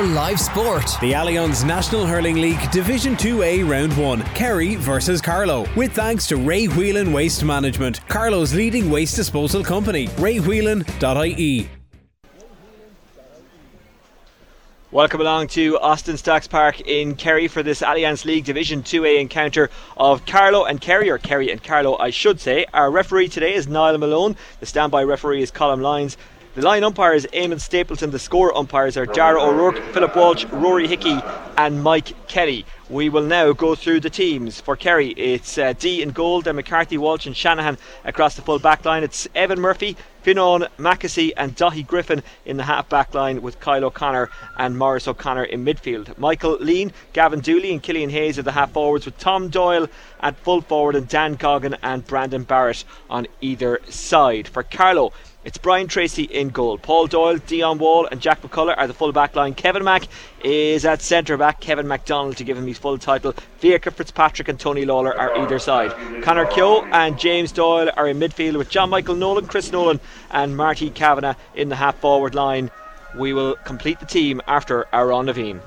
for live sport. The Allianz National Hurling League Division 2A Round 1, Kerry versus Carlow. With thanks to Ray Whelan Waste Management, Carlow's leading waste disposal company. raywhelan.ie. Welcome along to Austin Stacks Park in Kerry for this Allianz League Division 2A encounter of Carlow and Kerry, or Kerry and Carlow, I should say. Our referee today is Niall Malone. The standby referee is Colin Lyons. The line umpires Eamon Stapleton. The score umpires are Dara O'Rourke, Philip Walsh, Rory Hickey, and Mike Kelly. We will now go through the teams. For Kerry, it's uh, Dee in goal, then McCarthy, Walsh, and Shanahan across the full back line. It's Evan Murphy, Finnán Mackesy, and Dahi Griffin in the half back line with Kyle O'Connor and Morris O'Connor in midfield. Michael Lean, Gavin Dooley, and Killian Hayes are the half forwards with Tom Doyle at full forward and Dan Goggin and Brandon Barrett on either side. For Carlow, it's Brian Tracy in goal. Paul Doyle, Dion Wall, and Jack McCullough are the full back line. Kevin Mack is at centre back. Kevin MacDonald to give him his full title. Fiacre Fitzpatrick and Tony Lawler are either side. Connor Keogh and James Doyle are in midfield with John Michael Nolan, Chris Nolan, and Marty Kavanagh in the half forward line. We will complete the team after our Naveen.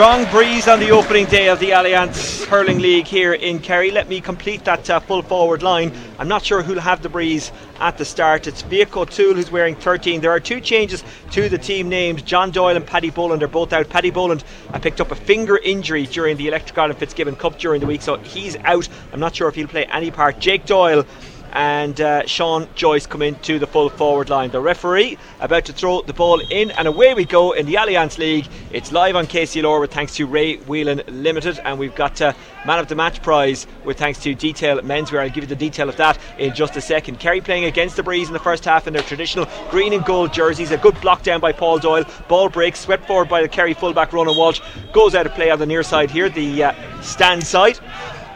Strong breeze on the opening day of the Allianz Hurling League here in Kerry. Let me complete that uh, full forward line. I'm not sure who'll have the breeze at the start. It's Vic O'Toole who's wearing 13. There are two changes to the team names. John Doyle and Paddy Boland are both out. Paddy Boland I picked up a finger injury during the Electric Ireland Fitzgibbon Cup during the week, so he's out. I'm not sure if he'll play any part. Jake Doyle and uh, Sean Joyce come into the full forward line. The referee about to throw the ball in, and away we go in the Allianz League. It's live on KCLR with thanks to Ray Whelan Limited, and we've got uh, Man of the Match prize with thanks to Detail Menswear. I'll give you the detail of that in just a second. Kerry playing against the breeze in the first half in their traditional green and gold jerseys. A good block down by Paul Doyle. Ball breaks, swept forward by the Kerry fullback Ronan Walsh. Goes out of play on the near side here, the uh, stand side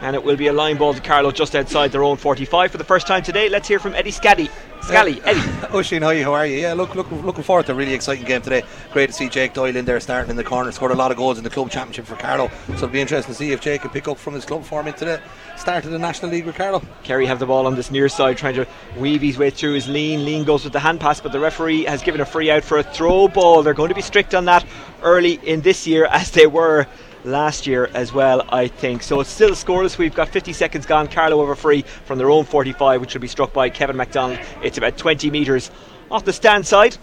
and it will be a line ball to Carlow just outside their own 45 for the first time today. Let's hear from Eddie Scally. Scally, uh, Eddie. Oisin, hi, how are you? Yeah, look, look, looking forward to a really exciting game today. Great to see Jake Doyle in there starting in the corner. Scored a lot of goals in the club championship for Carlow, so it'll be interesting to see if Jake can pick up from his club form into the start of the National League with Carlow. Kerry have the ball on this near side, trying to weave his way through his lean. Lean goes with the hand pass, but the referee has given a free out for a throw ball. They're going to be strict on that early in this year, as they were last year as well, I think. So it's still scoreless. We've got 50 seconds gone. Carlow over free from their own 45, which will be struck by Kevin MacDonald. It's about 20 metres off the stand side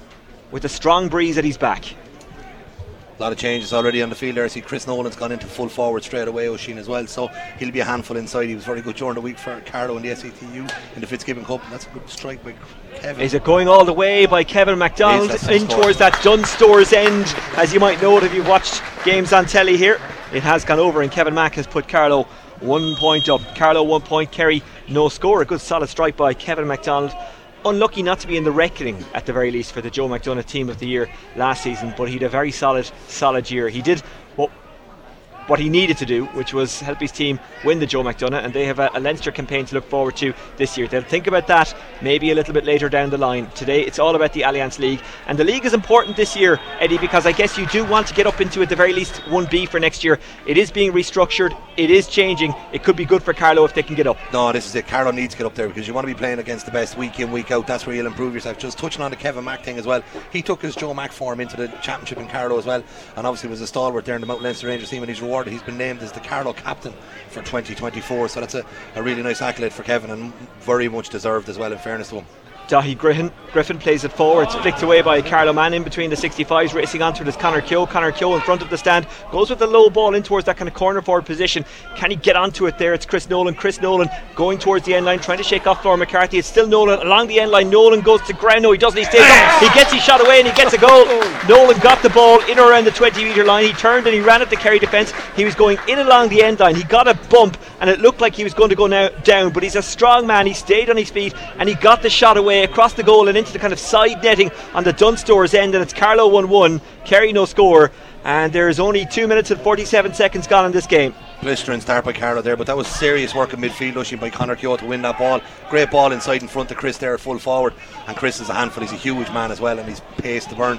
with a strong breeze at his back. A lot of changes already on the field there. I see Chris Nolan's gone into full forward straight away, Oisin as well. So he'll be a handful inside. He was very good during the week for Carlow in the SETU in the Fitzgibbon Cup. And that's a good strike by Kevin. Is it going all the way by Kevin MacDonald in towards that Dunstores end, as you might know it if you've watched games on telly here? It has gone over, and Kevin Mack has put Carlow one point up. Carlow one point, Kerry no score. A good solid strike by Kevin MacDonald unlucky not to be in the reckoning at the very least for the Joe McDonagh team of the year last season, but he had a very solid, solid year. He did what what he needed to do, which was help his team win the Joe McDonagh, and they have a, a, Leinster campaign to look forward to this year. They'll think about that maybe a little bit later down the line. Today, it's all about the Allianz League, and the league is important this year, Eddie, because I guess you do want to get up into at the very least 1B for next year. It is being restructured, it is changing. It could be good for Carlow if they can get up. No, this is it. Carlow needs to get up there because you want to be playing against the best week in, week out. That's where you'll improve yourself. Just touching on the Kevin Mack thing as well. He took his Joe Mack form into the championship in Carlow as well, and obviously was a stalwart there in the Mount Leinster Rangers team, and he's rewarded. He's been named as the Carlow captain for 2024. So that's a, a really nice accolade for Kevin and very much deserved as well, in fairness to him. Dahi Griffin, Griffin plays it forward, it's flicked away by Carlow Mann in between the 65s, racing onto it is Connor Keogh. Connor Keogh in front of the stand, goes with the low ball in towards that kind of corner forward position. Can he get onto it there? It's Chris Nolan. Chris Nolan going towards the end line, trying to shake off Flor McCarthy. It's still Nolan along the end line. Nolan goes to ground. No, he doesn't. He stays up. He gets his shot away and he gets a goal. Nolan got the ball in around the 20 metre line. He turned and he ran at the Kerry defence. He was going in along the end line. He got a bump and it looked like he was going to go now down, but he's a strong man. He stayed on his feet and he got the shot away across the goal and into the kind of side netting on the Dunstores end. And it's Carlow 1 1. Kerry no score. And there's only 2 minutes and 47 seconds gone in this game. Blistering start by Carlow there, but that was serious work in midfield, rushing by Connor Keogh to win that ball. Great ball inside in front of Chris there full forward. And Chris is a handful, he's a huge man as well, and he's pace to burn.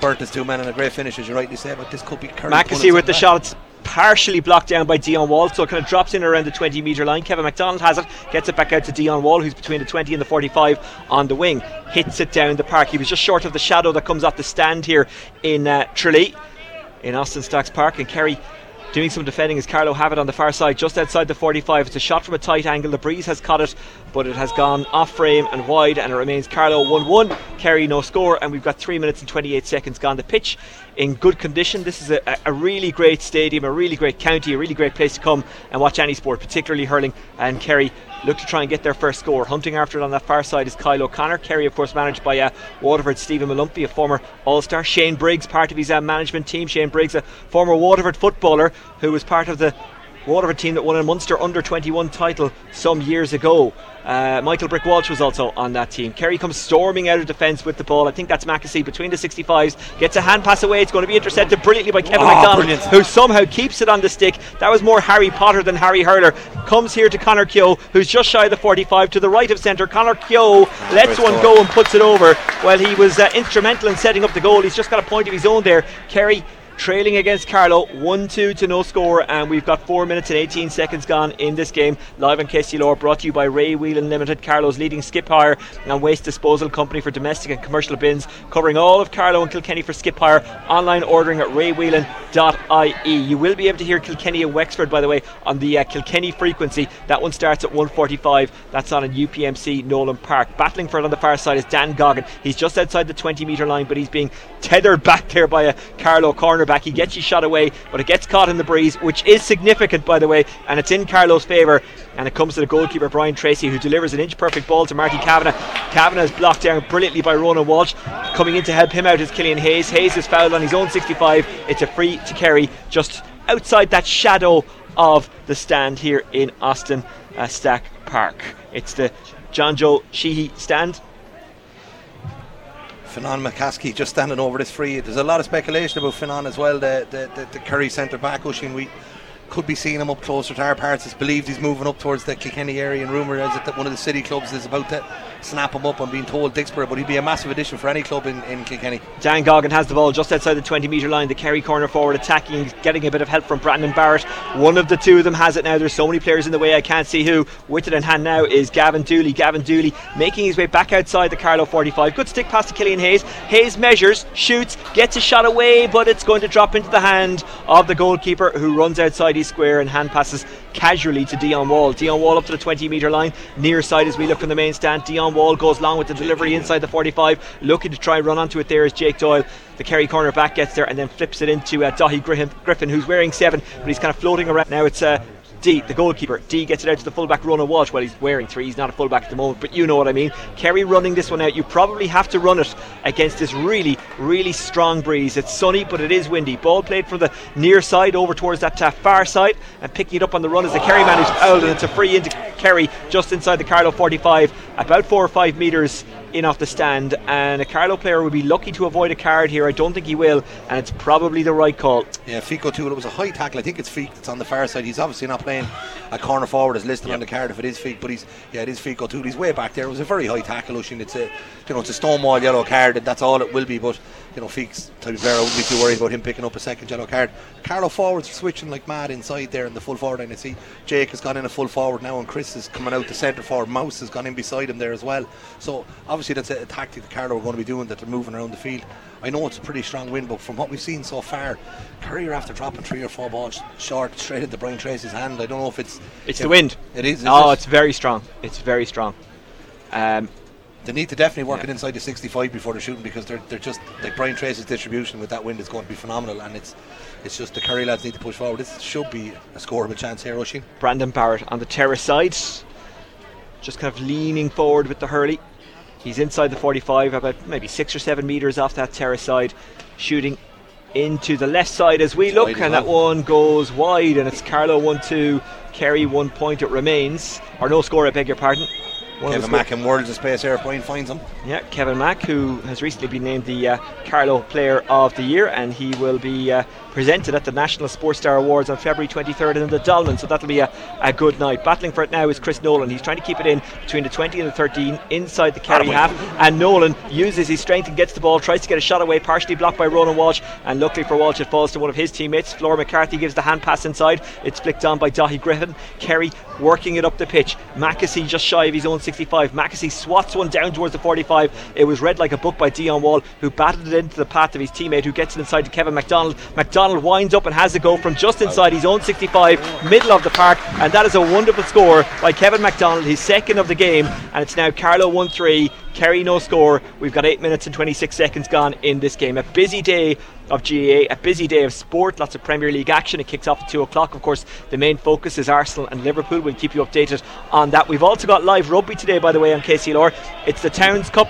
Burnt his two men and a great finish, as you rightly say, but this could be Kerry. Mackesy with the shot. It's partially blocked down by Dion Wall, so it kind of drops in around the 20 metre line. Kevin McDonald has it, gets it back out to Dion Wall, who's between the 20 and the 45 on the wing. Hits it down the park. He was just short of the shadow that comes off the stand here in uh, Tralee, in Austin Stacks Park, and Kerry doing some defending as Carlow have it on the far side, just outside the 45. It's a shot from a tight angle. The breeze has caught it, but it has gone off frame and wide, and it remains Carlow 1 1. Kerry no score, and we've got 3 minutes and 28 seconds gone. The pitch in good condition. This is a, a really great stadium, a really great county, a really great place to come and watch any sport, particularly hurling. And Kerry look to try and get their first score. Hunting after it on that far side is Kyle O'Connor. Kerry, of course, managed by uh, Waterford Stephen Molumphy, a former All Star. Shane Briggs, part of his uh, management team. Shane Briggs, a former Waterford footballer who was part of the Waterford team that won a Munster under 21 title some years ago. Uh, Michael Brick Walsh was also on that team. Kerry comes storming out of defence with the ball. I think that's Mackesy between the 65s. Gets a hand pass away. It's going to be intercepted brilliantly by Kevin Oh, McDonald, brilliant. who somehow keeps it on the stick. That was more Harry Potter than Harry Hurler. Comes here to Connor Keogh, who's just shy of the 45 to the right of centre. Connor Keogh lets one goal. go and puts it over. Well, he was uh, instrumental in setting up the goal. He's just got a point of his own there. Kerry trailing against Carlow 1-2 to no score and we've got 4 minutes and 18 seconds gone in this game. Live on KCLR brought to you by Ray Whelan Limited Carlow's leading skip hire and waste disposal company for domestic and commercial bins covering all of Carlow and Kilkenny for skip hire. Online ordering at raywhelan.ie you will be able to hear Kilkenny and Wexford by the way on the uh, Kilkenny frequency. That one starts at 1.45 that's on in UPMC Nolan Park. Battling for it on the far side is Dan Goggin. He's just outside the 20 metre line but he's being tethered back there by a Carlow cornerback he gets his shot away but it gets caught in the breeze which is significant by the way and it's in Carlow's favour and it comes to the goalkeeper Brian Tracy who delivers an inch perfect ball to Marty Kavanagh. Kavanagh is blocked down brilliantly by Ronan Walsh. Coming in to help him out is Killian Hayes. Hayes is fouled on his own 65 it's a free to Kerry just outside that shadow of the stand here in Austin uh, Stack Park. It's the John Joe Sheehy stand Finan Mackesy just standing over this free. There's a lot of speculation about Finan as well, the, the, the, the Kerry centre back. Oisin, we could be seeing him up closer to our parts. It's believed he's moving up towards the Kilkenny area, and rumour is it that one of the city clubs is about to snap him up. I'm being told Dicksboro, but he'd be a massive addition for any club in, in Kilkenny. Dan Goggin has the ball just outside the 20 metre line. The Kerry corner forward attacking, getting a bit of help from Brandon Barrett. One of the two of them has it now. There's so many players in the way, I can't see who. With it in hand now is Gavin Dooley. Gavin Dooley making his way back outside the Carlow 45. Good stick pass to Killian Hayes. Hayes measures, shoots, gets a shot away, but it's going to drop into the hand of the goalkeeper who runs outside his square and hand passes casually to Dion Wall. Dion Wall up to the 20 metre line, near side as we look from the main stand. Dion Wall goes long with the delivery inside the 45, looking to try and run onto it there is Jake Doyle. The Kerry corner back gets there and then flips it into uh, Dahi Griffin, who's wearing seven, but he's kind of floating around. Now it's uh, Dee, the goalkeeper. Dee gets it out to the fullback Ronan Walsh. Well, he's wearing three. He's not a fullback at the moment, but you know what I mean. Kerry running this one out. You probably have to run it against this really, really strong breeze. It's sunny, but it is windy. Ball played from the near side over towards that uh, far side and picking it up on the run as the Kerry man who's fouled, and it's a free into Kerry just inside the Carlow 45, about four or five metres in off the stand. And a Carlow player would be lucky to avoid a card here. I don't think he will, and it's probably the right call. Yeah, Fico too. It was a high tackle. I think it's Feek that's on the far side. He's obviously not playing a corner forward as listed on the card if it is Feek, but he's yeah, it is Fico too. He's way back there. It was a very high tackle, Oisin. It's a you know it's a stonewall yellow card, and that's all it will be. But you know Feek's type of player. I wouldn't be too worried about him picking up a second yellow card. Carlow forwards are switching like mad inside there in the full forward line. I see Jake has gone in a full forward now, and Chris is coming out the centre forward. Mouse has gone in beside him there as well. So obviously that's a, a tactic that Carlow are going to be doing that they're moving around the field. I know it's a pretty strong win, but from what we've seen so far, Kerry after dropping three or four balls short straight into Brian Tracy's hand. I don't know if it's It's if the wind. It is. is Oh, it? it's very strong. It's very strong. Um, they need to definitely work yeah. it inside the 65 before they're shooting because they're, they're just like Brian Tracy's distribution with that wind is going to be phenomenal and it's it's just the Kerry lads need to push forward. This should be a scoreable chance here, Oisin. Brandon Barrett on the terrace side, just kind of leaning forward with the hurley. He's inside the 45, about maybe six or seven metres off that terrace side, shooting into the left side as we it's look, and well. that one goes wide, and it's Carlow 1 2, Kerry 1 point it remains, or no score, I beg your pardon. One Kevin Mack in Worlds of Space Air, Brian finds him. Yeah, Kevin Mack, who has recently been named the uh, Carlow Player of the Year, and he will be uh, presented at the National Sports Star Awards on February 23rd in the Dolmen. So that'll be a, a good night. Battling for it now is Chris Nolan. He's trying to keep it in between the 20 and the 13 inside the Kerry half. And Nolan uses his strength and gets the ball, tries to get a shot away, partially blocked by Ronan Walsh. And luckily for Walsh, it falls to one of his teammates. Flora McCarthy gives the hand pass inside. It's flicked on by Dahi Griffin. Kerry working it up the pitch. Mackesy just shy of his own 65. Mackesy swats one down towards the 45. It was read like a book by Dion Wall, who batted it into the path of his teammate, who gets it inside to Kevin MacDonald. MacDonald winds up and has a go from just inside his own 65, middle of the park, and that is a wonderful score by Kevin MacDonald, his second of the game, and it's now Carlow 1 3. Kerry no score. We've got 8 minutes and 26 seconds gone in this game. A busy day of GAA, a busy day of sport, lots of Premier League action. It kicks off at 2 o'clock. Of course, the main focus is Arsenal and Liverpool. We'll keep you updated on that. We've also got live rugby today, by the way, on KCLR. It's the Towns Cup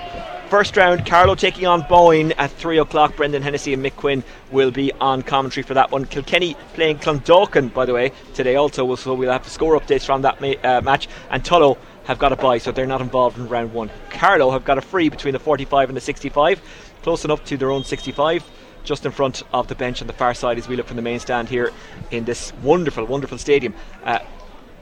First round, Carlow taking on Boyne at 3 o'clock. Brendan Hennessy and Mick Quinn will be on commentary for that one. Kilkenny playing Clondalkin, by the way, today also, so we'll have score updates from that ma- uh, match. And Tullow have got a bye, so they're not involved in round one. Carlow have got a free between the 45 and the 65, close enough to their own 65 just in front of the bench on the far side as we look from the main stand here in this wonderful, wonderful stadium. Uh,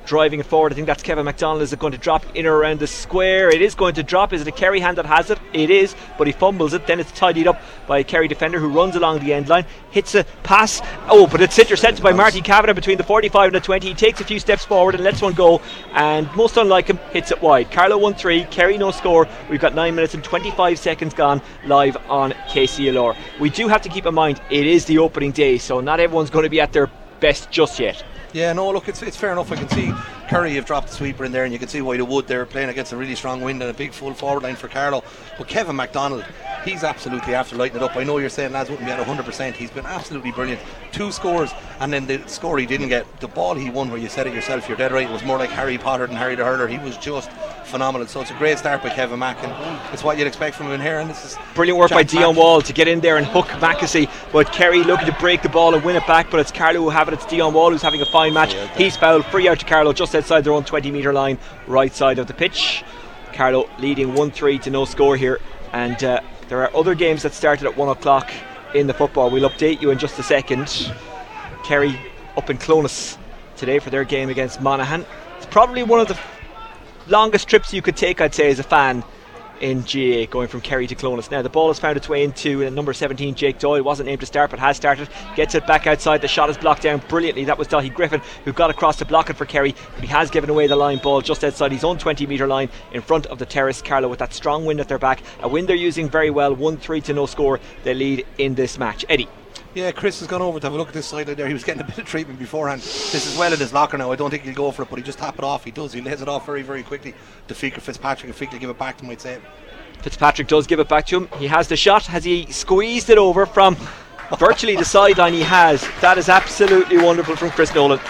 driving it forward. I think that's Kevin McDonald. Is it going to drop in or around the square? It is going to drop. Is it a Kerry hand that has it? It is, but he fumbles it. Then it's tidied up by a Kerry defender who runs along the end line, hits a pass. Oh, but it's intercepted by Marty Kavanagh between the 45 and the 20. He takes a few steps forward and lets one go, and most unlike him, hits it wide. Carlow 1 3, Kerry no score. We've got 9 minutes and 25 seconds gone live on KCLR. We do have to keep in mind it is the opening day, so not everyone's going to be at their best just yet. Yeah, no, look, it's, it's fair enough. I can see Kerry have dropped the sweeper in there, and you can see why they would. They're playing against a really strong wind and a big full forward line for Carlow. But Kevin MacDonald, he's absolutely after lighting it up. I know you're saying lads wouldn't be at 100%. He's been absolutely brilliant. Two scores, and then the score he didn't get, the ball he won, where you said it yourself, you're dead right, it was more like Harry Potter than Harry the Hurler. He was just phenomenal. So it's a great start by Kevin Mack, and it's what you'd expect from him in here. And this is brilliant work Jack by Dion Wall to get in there and hook Mackesy. But Kerry looking to break the ball and win it back, but it's Carlow who have it. It's Dion Wall who's having a fine match. Yeah, He's fouled, free out to Carlow just outside their own 20 metre line, right side of the pitch. Carlow leading 1 3 to no score here. And uh, there are other games that started at 1 o'clock in the football. We'll update you in just a second. Kerry up in Clones today for their game against Monaghan. It's probably one of the longest trips you could take, I'd say, as a fan in GAA going from Kerry to Clones. Now the ball has found its way into uh, number 17 Jake Doyle. Wasn't aimed to start but has started. Gets it back outside. The shot is blocked down brilliantly. That was Dahi Griffin who got across to block it for Kerry. But he has given away the line ball just outside his own 20 metre line in front of the terrace. Carlow with that strong wind at their back. A wind they're using very well. 1-3 to no score. They lead in this match. Eddie yeah, Chris has gone over to have a look at this sideline there. He was getting a bit of treatment beforehand. This is well in his locker now. I don't think he'll go for it, but he just tap it off. He does. He lays it off very, very quickly to Fiacre Fitzpatrick, and Fiacre give it back to him, I'd say. Fitzpatrick does give it back to him. He has the shot. Has he squeezed it over from virtually the sideline? He has. That is absolutely wonderful from Chris Nolan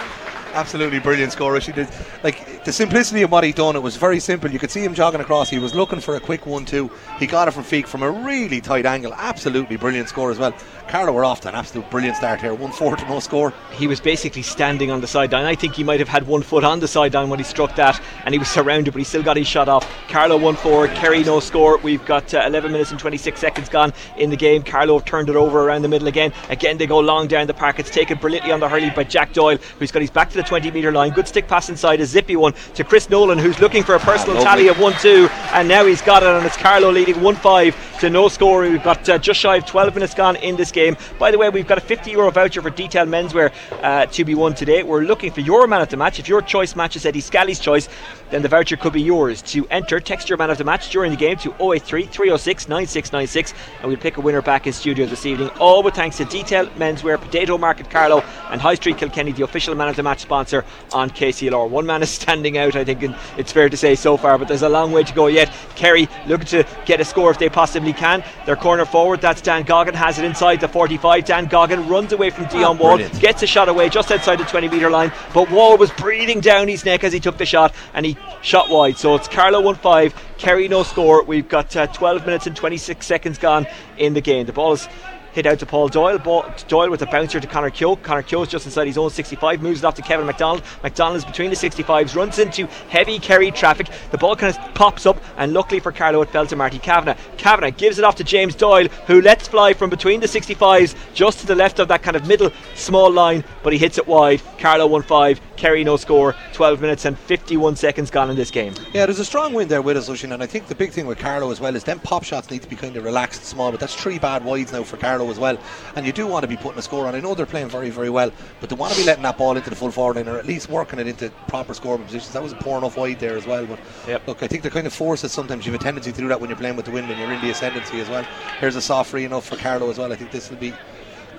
absolutely brilliant scorer. She did like the simplicity of what he done. It was very simple. You could see him jogging across. He was looking for a quick one-two. He got it from Feek from a really tight angle. Absolutely brilliant score as well. Carlow were off to an absolute brilliant start here. One four to no score. He was basically standing on the sideline. I think he might have had one foot on the sideline when he struck that, and he was surrounded, but he still got his shot off. Carlow one four, Kerry no score. We've got uh, 11 minutes and 26 seconds gone in the game. Carlow have turned it over around the middle again. Again, they go long down the park. It's taken brilliantly on the hurley by Jack Doyle, who's got his back to the 20 metre line. Good stick pass inside, a zippy one to Chris Nolan, who's looking for a personal ah, tally of 1 2, and now he's got it, and it's Carlow leading 1 5 to no score. We've got uh, just shy of 12 minutes gone in this game. By the way, we've got a 50 euro voucher for Detail Menswear uh, to be won today. We're looking for your man of the match. If your choice matches Eddie Scally's choice, then the voucher could be yours. To enter, text your man of the match during the game to 083 306 9696 and we'll pick a winner back in studio this evening. All with thanks to Detail Menswear, Potato Market Carlow, and High Street Kilkenny, the official man of the match sponsor on KCLR. One man is standing out, I think and it's fair to say so far, but there's a long way to go yet. Kerry looking to get a score if they possibly can. Their corner forward, that's Dan Goggin, has it inside the 45. Dan Goggin runs away from Dion oh, Wall, brilliant. gets a shot away just outside the 20 metre line, but Wall was breathing down his neck as he took the shot and he shot wide. So it's Carlow 1 5, Kerry no score. We've got uh, 12 minutes and 26 seconds gone in the game. The ball is hit out to Paul Doyle. Ball, Doyle with a bouncer to Connor Keogh. Connor is just inside his own 65, moves it off to Kevin McDonald. McDonald is between the 65s, runs into heavy Kerry traffic. The ball kind of pops up, and luckily for Carlow, it fell to Marty Kavanagh. Kavanagh gives it off to James Doyle, who lets fly from between the 65s, just to the left of that kind of middle small line, but he hits it wide. Carlow 1 5. Kerry no score, 12 minutes and 51 seconds gone in this game. Yeah, there's a strong win there with us, Oisin, and I think the big thing with Carlow as well is them pop shots need to be kind of relaxed small, but that's three bad wides now for Carlow as well. And you do want to be putting a score on. I know they're playing very, very well, but they want to be letting that ball into the full forward line or at least working it into proper scoring positions. That was a poor enough wide there as well. But yep. look, I think they're kind of forces sometimes. You have a tendency to do that when you're playing with the wind and you're in the ascendancy as well. Here's a soft free enough for Carlow as well. I think this will be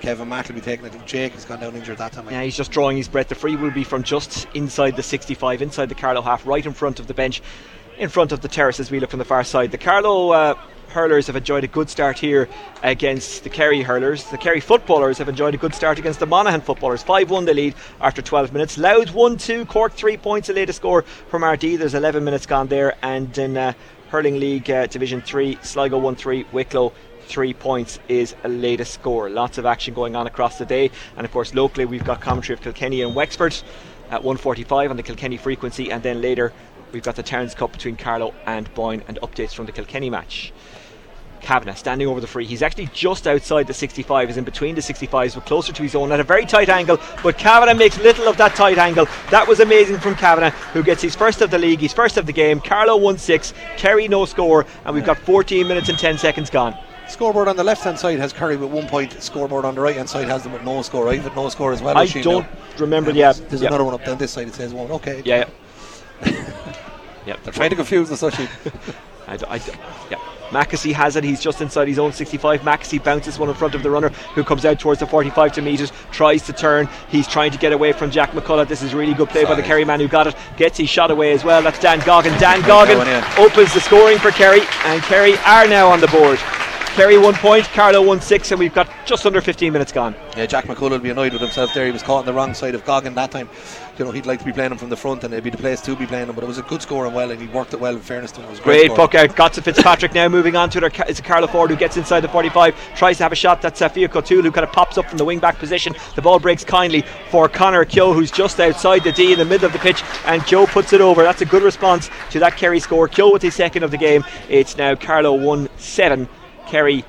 Kevin Mack will be taking it. Jake has gone down injured that time. Yeah, he's just drawing his breath. The free will be from just inside the 65, inside the Carlow half, right in front of the bench, in front of the terrace as we look from the far side. The Carlow. Uh, hurlers have enjoyed a good start here against the Kerry hurlers. The Kerry footballers have enjoyed a good start against the Monaghan footballers. 5 1 the lead after 12 minutes. Louth 1 2, Cork 3 points, the latest score from RD. There's 11 minutes gone there. And in uh, Hurling League uh, Division 3, Sligo 1 3, Wicklow three points is a latest score. Lots of action going on across the day, and of course locally we've got commentary of Kilkenny and Wexford at 1:45 on the Kilkenny frequency, and then later we've got the Towns Cup between Carlow and Boyne and updates from the Kilkenny match. Kavanagh standing over the free. He's actually just outside the 65, is in between the 65s, but closer to his own at a very tight angle. But Kavanagh makes little of that tight angle. That was amazing from Kavanagh, who gets his first of the league, his first of the game. Carlow 1 6, Kerry no score, and we've got 14 minutes and 10 seconds gone. Scoreboard on the left hand side has Kerry with one point. Scoreboard on the right hand side has them with no score. Right, with no score as well. I don't remember. Yeah, there's, there's another one up down this side. It says one. Okay. Yeah. yeah. yep. They're trying to confuse us, actually. I, I, yeah. Mackesy has it. He's just inside his own 65. Mackesy bounces one in front of the runner who comes out towards the 45 to meet it. Tries to turn. He's trying to get away from Jack McCullough. This is really good play Sorry. by the Kerry man who got it. Gets his shot away as well. That's Dan Goggin. Dan Goggin opens the scoring for Kerry, and Kerry are now on the board. Kerry one point, Carlow one six, and we've got just under 15 minutes gone. Yeah, Jack McCullough will be annoyed with himself there. He was caught on the wrong side of Goggin that time. You know, he'd like to be playing him from the front, and it'd be the place to be playing him. But it was a good score and well, and he worked it well. In fairness to him, it was great. Great puck out. Got to Fitzpatrick now. Moving on to it. It's Carlow Ford who gets inside the 45, tries to have a shot. That's Safia Kotul who kind of pops up from the wing back position. The ball breaks kindly for Connor Keogh, who's just outside the D in the middle of the pitch, and Keogh puts it over. That's a good response to that Kerry score. Keogh with his second of the game. It's now Carlow 1 7. Kerry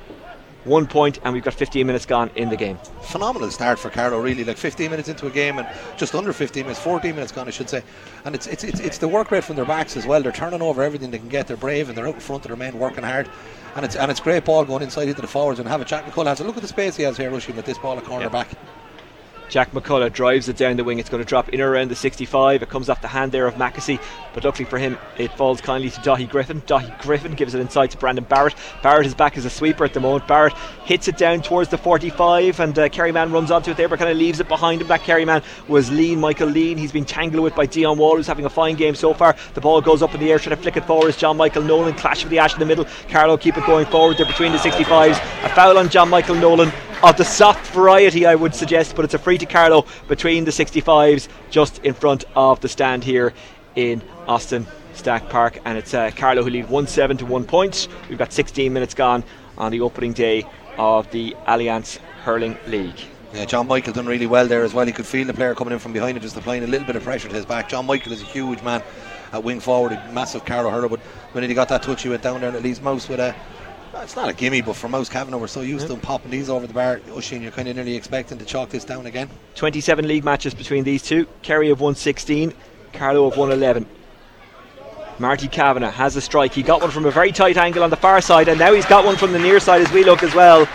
one point, and we've got 15 minutes gone in the game. Phenomenal start for Carlow, really. Like 15 minutes into a game, and just under 15 minutes, 14 minutes gone, I should say. And it's it's it's, it's the work rate from their backs as well. They're turning over everything they can get. They're brave and they're out in front of their men, working hard. And it's and it's great ball going inside into the forwards and have a Jack McCullough has a look at the space he has here rushing with this ball a corner back. Jack McCullough drives it down the wing. It's going to drop in around the 65. It comes off the hand there of Mackesy, but luckily for him, it falls kindly to Dahi Griffin. Dahi Griffin gives it inside to Brandon Barrett. Barrett is back as a sweeper at the moment. Barrett hits it down towards the 45, and uh, Kerryman runs onto it there, but kind of leaves it behind him. That Kerryman was Lean, Michael Lean. He's been tangled with by Dion Wall, who's having a fine game so far. The ball goes up in the air, trying to flick it forward. John Michael Nolan clash with the ash in the middle. Carlow keep it going forward there between the 65s. A foul on John Michael Nolan of the soft variety, I would suggest, but it's a free to Carlow between the 65s, just in front of the stand here in Austin Stack Park, and it's uh, Carlow who lead 1 7 to 1 point. We've got 16 minutes gone on the opening day of the Allianz Hurling League. Yeah, John Michael done really well there as well. He could feel the player coming in from behind and just applying a little bit of pressure to his back. John Michael is a huge man at wing forward, a massive Carlow hurler, but when he got that touch, he went down there and at least Mouse with a it's not a gimme, but for most Kavanagh, we're so used to them popping these over the bar. Oisin, you're kind of nearly expecting to chalk this down again. 27 league matches between these two. Kerry have won 16, Carlow have won 11. Marty Kavanagh has a strike. He got one from a very tight angle on the far side, and now he's got one from the near side as we look as well.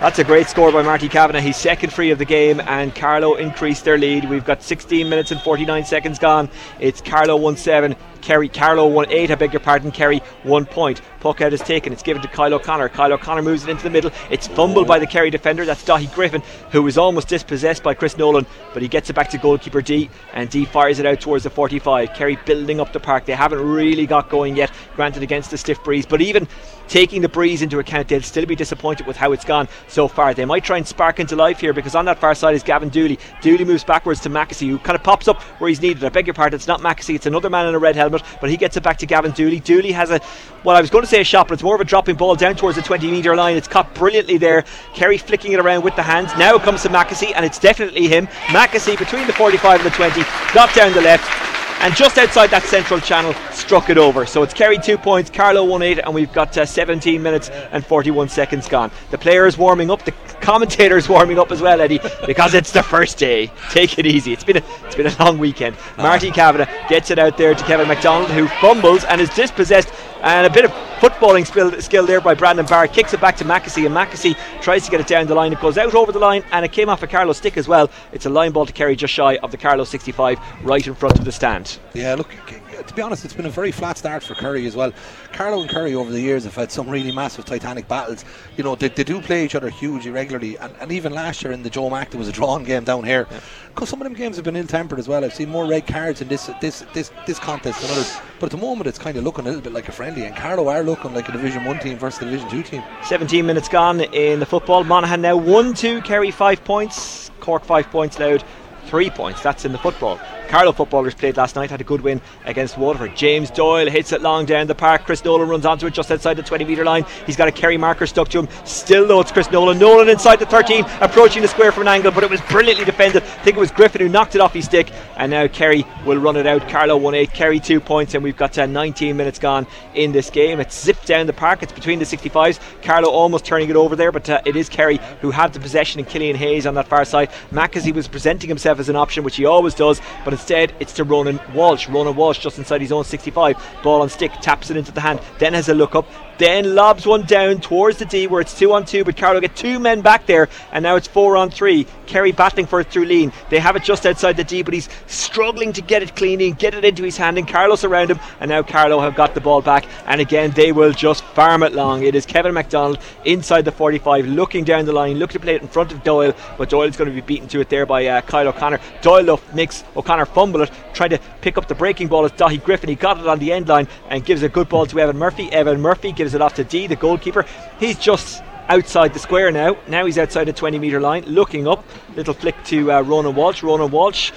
That's a great score by Marty Kavanagh. He's second free of the game, and Carlow increased their lead. We've got 16 minutes and 49 seconds gone. It's Carlow 1 7, Kerry Carlow 1 8, I beg your pardon, Kerry 1 point. Puck out is taken, it's given to Kyle O'Connor. Kyle O'Connor moves it into the middle. It's fumbled by the Kerry defender, that's Dahi Griffin, who was almost dispossessed by Chris Nolan, but he gets it back to goalkeeper Dee, and Dee fires it out towards the 45. Kerry building up the park. They haven't really got going yet, granted against the stiff breeze, but even taking the breeze into account, they'll still be disappointed with how it's gone so far. They might try and spark into life here because on that far side is Gavin Dooley. Dooley moves backwards to Mackesy, who kind of pops up where he's needed. I beg your pardon, it's not Mackesy, it's another man in a red helmet, but he gets it back to Gavin Dooley. Dooley has a, well, I was going to say a shot, but it's more of a dropping ball down towards the 20 metre line. It's caught brilliantly there. Kerry flicking it around with the hands. Now it comes to Mackesy, and it's definitely him. Mackesy between the 45 and the 20, got down the left and just outside that central channel struck it over. So it's carried two points, Carlow 1 8, and we've got uh, 17 minutes and 41 seconds gone. The players warming up, the commentators warming up as well, Eddie, because it's the first day. Take it easy. It's been a, it's been a long weekend. Marty Kavanagh gets it out there to Kevin McDonald, who fumbles and is dispossessed. And a bit of footballing skill, skill there by Brandon Barr. Kicks it back to Mackesy, and Mackesy tries to get it down the line. It goes out over the line, and it came off a Carlow stick as well. It's a line ball to Kerry just shy of the Carlow 65, right in front of the stand. Yeah, look, to be honest, it's been a very flat start for Kerry as well. Carlow and Kerry over the years have had some really massive Titanic battles. You know, they, they do play each other hugely regularly, and, and even last year in the Joe Mac, there was a drawn game down here. Because yeah. some of them games have been ill-tempered as well. I've seen more red cards in this this this this contest than others. But at the moment, it's kind of looking a little bit like a friendly, and Carlow are looking like a Division One team versus a Division Two team. 17 minutes gone in the football. Monaghan now one-two, Kerry five points, Cork five points, Louth three points. That's in the football. Carlow footballers played last night, had a good win against Waterford. James Doyle hits it long down the park. Chris Nolan runs onto it just outside the 20 metre line. He's got a Kerry marker stuck to him. Still though, it's Chris Nolan. Nolan inside the 13, approaching the square from an angle, but it was brilliantly defended. I think it was Griffin who knocked it off his stick, and now Kerry will run it out. Carlow 1 8, Kerry 2 points, and we've got uh, 19 minutes gone in this game. It's zipped down the park, it's between the 65s. Carlow almost turning it over there, but uh, it is Kerry who have the possession and Killian Hayes on that far side. Mackesy was presenting himself as an option, which he always does, but instead it's to Ronan Walsh. Ronan Walsh just inside his own 65. Ball on stick, taps it into the hand, then has a look up, then lobs one down towards the D where it's two on two, but Carlow get two men back there, and now it's four on three. Kerry battling for it through Lean. They have it just outside the D, but he's struggling to get it clean and get it into his hand, and Carlos around him, and now Carlow have got the ball back, and again they will just farm it long. It is Kevin McDonald inside the 45, looking down the line, looking to play it in front of Doyle, but Doyle's going to be beaten to it there by uh, Kyle O'Connor. Doyle makes O'Connor fumble it, trying to pick up the breaking ball as Dahi Griffin. He got it on the end line and gives a good ball to Evan Murphy. Evan Murphy gives it off to Dee, the goalkeeper. He's just outside the square now. Now he's outside the 20 metre line, looking up. Little flick to uh, Ronan Walsh. Ronan Walsh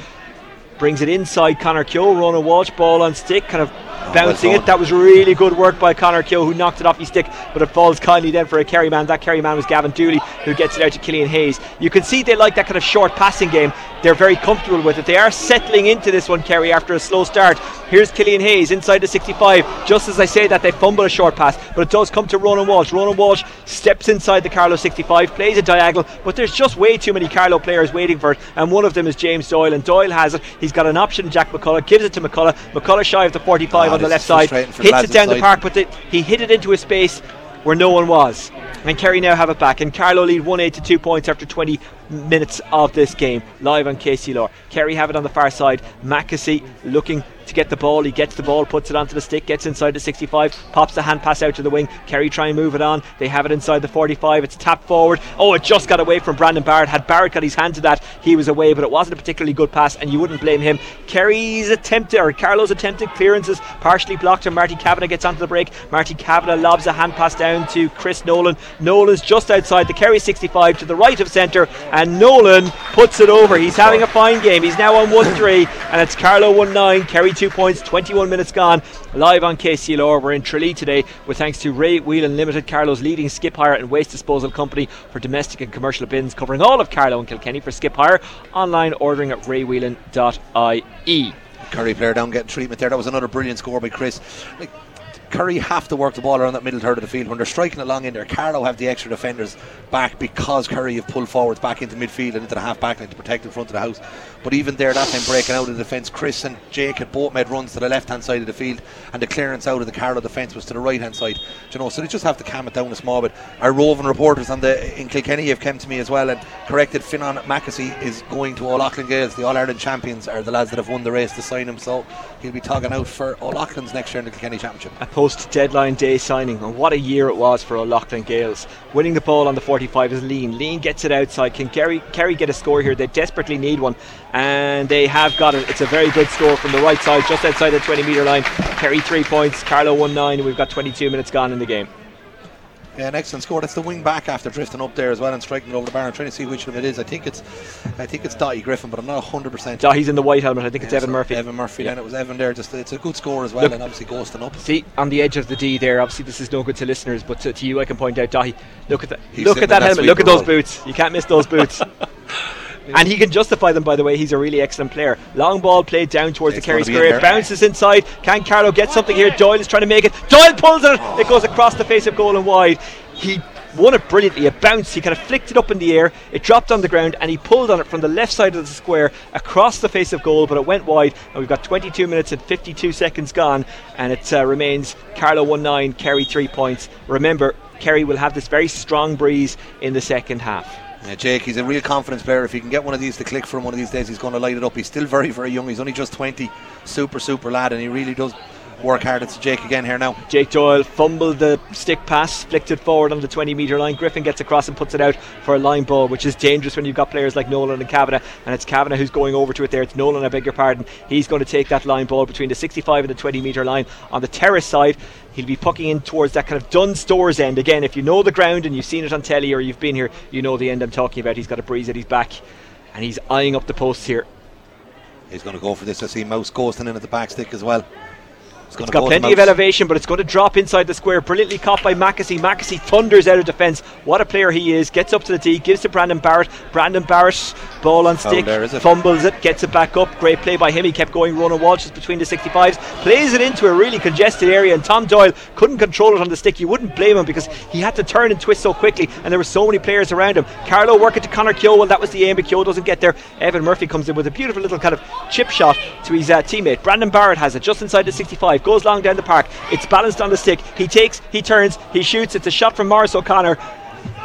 brings it inside Connor Keogh. Ronan Walsh, ball on stick, kind of oh, bouncing it. That was really good work by Connor Keogh, who knocked it off his stick, but it falls kindly then for a Kerry man. That Kerry man was Gavin Dooley, who gets it out to Killian Hayes. You can see they like that kind of short passing game. They're very comfortable with it. They are settling into this one, Kerry, after a slow start. Here's Killian Hayes inside the 65. Just as I say that, they fumble a short pass, but it does come to Ronan Walsh. Ronan Walsh steps inside the Carlow 65, plays a diagonal, but there's just way too many Carlow players waiting for it, and one of them is James Doyle, and Doyle has it. He's got an option, Jack McCullough, gives it to McCullough. McCullough shy of the 45 oh, on the left side, hits it down the park, but the, he hit it into a space where no one was. And Kerry now have it back, and Carlow lead 1 8 to 2 points after 20 minutes of this game, live on KCLR. Kerry have it on the far side. Mackesy looking to get the ball. He gets the ball, puts it onto the stick, gets inside the 65, pops the hand pass out to the wing. Kerry try and move it on. They have it inside the 45. It's tapped forward. Oh, it just got away from Brandon Barrett. Had Barrett got his hand to that, he was away, but it wasn't a particularly good pass, and you wouldn't blame him. Kerry's attempted, or Carlow's attempted clearances partially blocked, and Marty Kavanagh gets onto the break. Marty Kavanagh lobs a hand pass down to Chris Nolan. Nolan's just outside the Kerry 65 to the right of centre, and Nolan puts it over. He's having a fine game. He's now on 1 3, and it's Carlow 1 9, Kerry 2 points, 21 minutes gone. Live on KCLR. We're in Tralee today with thanks to Ray Whelan Limited, Carlow's leading skip hire and waste disposal company for domestic and commercial bins, covering all of Carlow and Kilkenny for skip hire. Online ordering at raywhelan.ie. Kerry player down getting treatment there. That was another brilliant score by Chris. Like, Kerry have to work the ball around that middle third of the field. When they're striking along in there, Carlow have the extra defenders back because Kerry have pulled forwards back into midfield and into the half back line to protect the front of the house. But even there, that time breaking out of the defence, Chris and Jake had both made runs to the left hand side of the field, and the clearance out of the Carlow defence was to the right hand side. you know, so they just have to calm it down a small bit. Our roving reporters on the in Kilkenny have come to me as well and corrected Finan Mackesy is going to O'Loughlin Gaels. The All Ireland champions are the lads that have won the race to sign him, so he'll be talking out for All O'Loughlin's next year in the Kilkenny Championship. Post deadline day signing, and what a year it was for O'Loughlin Gaels. Winning the ball on the 45 is Lean. Lean gets it outside. Can Kerry, Kerry get a score here? They desperately need one, and they have got it. It's a very good score from the right side, just outside the 20 metre line. Kerry three points, Carlow 1 9, and we've got 22 minutes gone in the game. Yeah, an excellent score. That's the wing back after drifting up there as well and striking over the bar. I'm trying to see which of it is. I think it's, I think it's Dahi Griffin, but I'm not 100. percent He's in the white helmet. I think yeah, it's Evan Murphy. Evan Murphy. Yeah. And it was Evan there. Just it's a good score as well, Look, and obviously ghosting up. See on the edge of the D there. Obviously, this is no good to listeners, but to, to you, I can point out Dahi. Look at that. Look at that helmet. Look at those boots. You can't miss those boots. and he can justify them, by the way. He's a really excellent player. Long ball played down towards it's the Kerry square. It bounces inside. Can Carlow get something here? Doyle is trying to make it. Doyle pulls it. It goes across the face of goal and wide. He won it brilliantly. It bounced. He kind of flicked it up in the air. It dropped on the ground, and he pulled on it from the left side of the square across the face of goal. But it went wide, and we've got 22 minutes and 52 seconds gone, and it uh, remains Carlow 1 9, Kerry 3 points. Remember, Kerry will have this very strong breeze in the second half. Yeah, Jake, he's a real confidence player. If he can get one of these to click for him one of these days, he's going to light it up. He's still very, very young. He's only just 20. Super, super lad, and he really does work hard. It's Jake again here now. Jake Doyle fumbled the stick pass, flicked it forward on the 20 metre line. Griffin gets across and puts it out for a line ball, which is dangerous when you've got players like Nolan and Kavanagh. And it's Kavanagh who's going over to it there. It's Nolan, I beg your pardon. He's going to take that line ball between the 65 and the 20 metre line on the terrace side. He'll be pucking in towards that kind of Dunstores end. Again, if you know the ground and you've seen it on telly or you've been here, you know the end I'm talking about. He's got a breeze at his back and he's eyeing up the posts here. He's going to go for this. I see Mouse ghosting in at the back stick as well. It's, it's got plenty of elevation, but it's going to drop inside the square. Brilliantly caught by Mackesy. Mackesy thunders out of defence. What a player he is. Gets up to the tee, gives to Brandon Barrett. Brandon Barrett, ball on stick, oh, it? fumbles it, gets it back up. Great play by him. He kept going. Ronan Walsh is between the 65s, plays it into a really congested area, and Tom Doyle couldn't control it on the stick. You wouldn't blame him because he had to turn and twist so quickly, and there were so many players around him. Carlow working to Connor Keogh. Well, that was the aim, but Keogh doesn't get there. Evan Murphy comes in with a beautiful little kind of chip shot to his uh, teammate. Brandon Barrett has it just inside the 65, goes long down the park. It's balanced on the stick. He takes, he turns, he shoots. It's a shot from Morris O'Connor.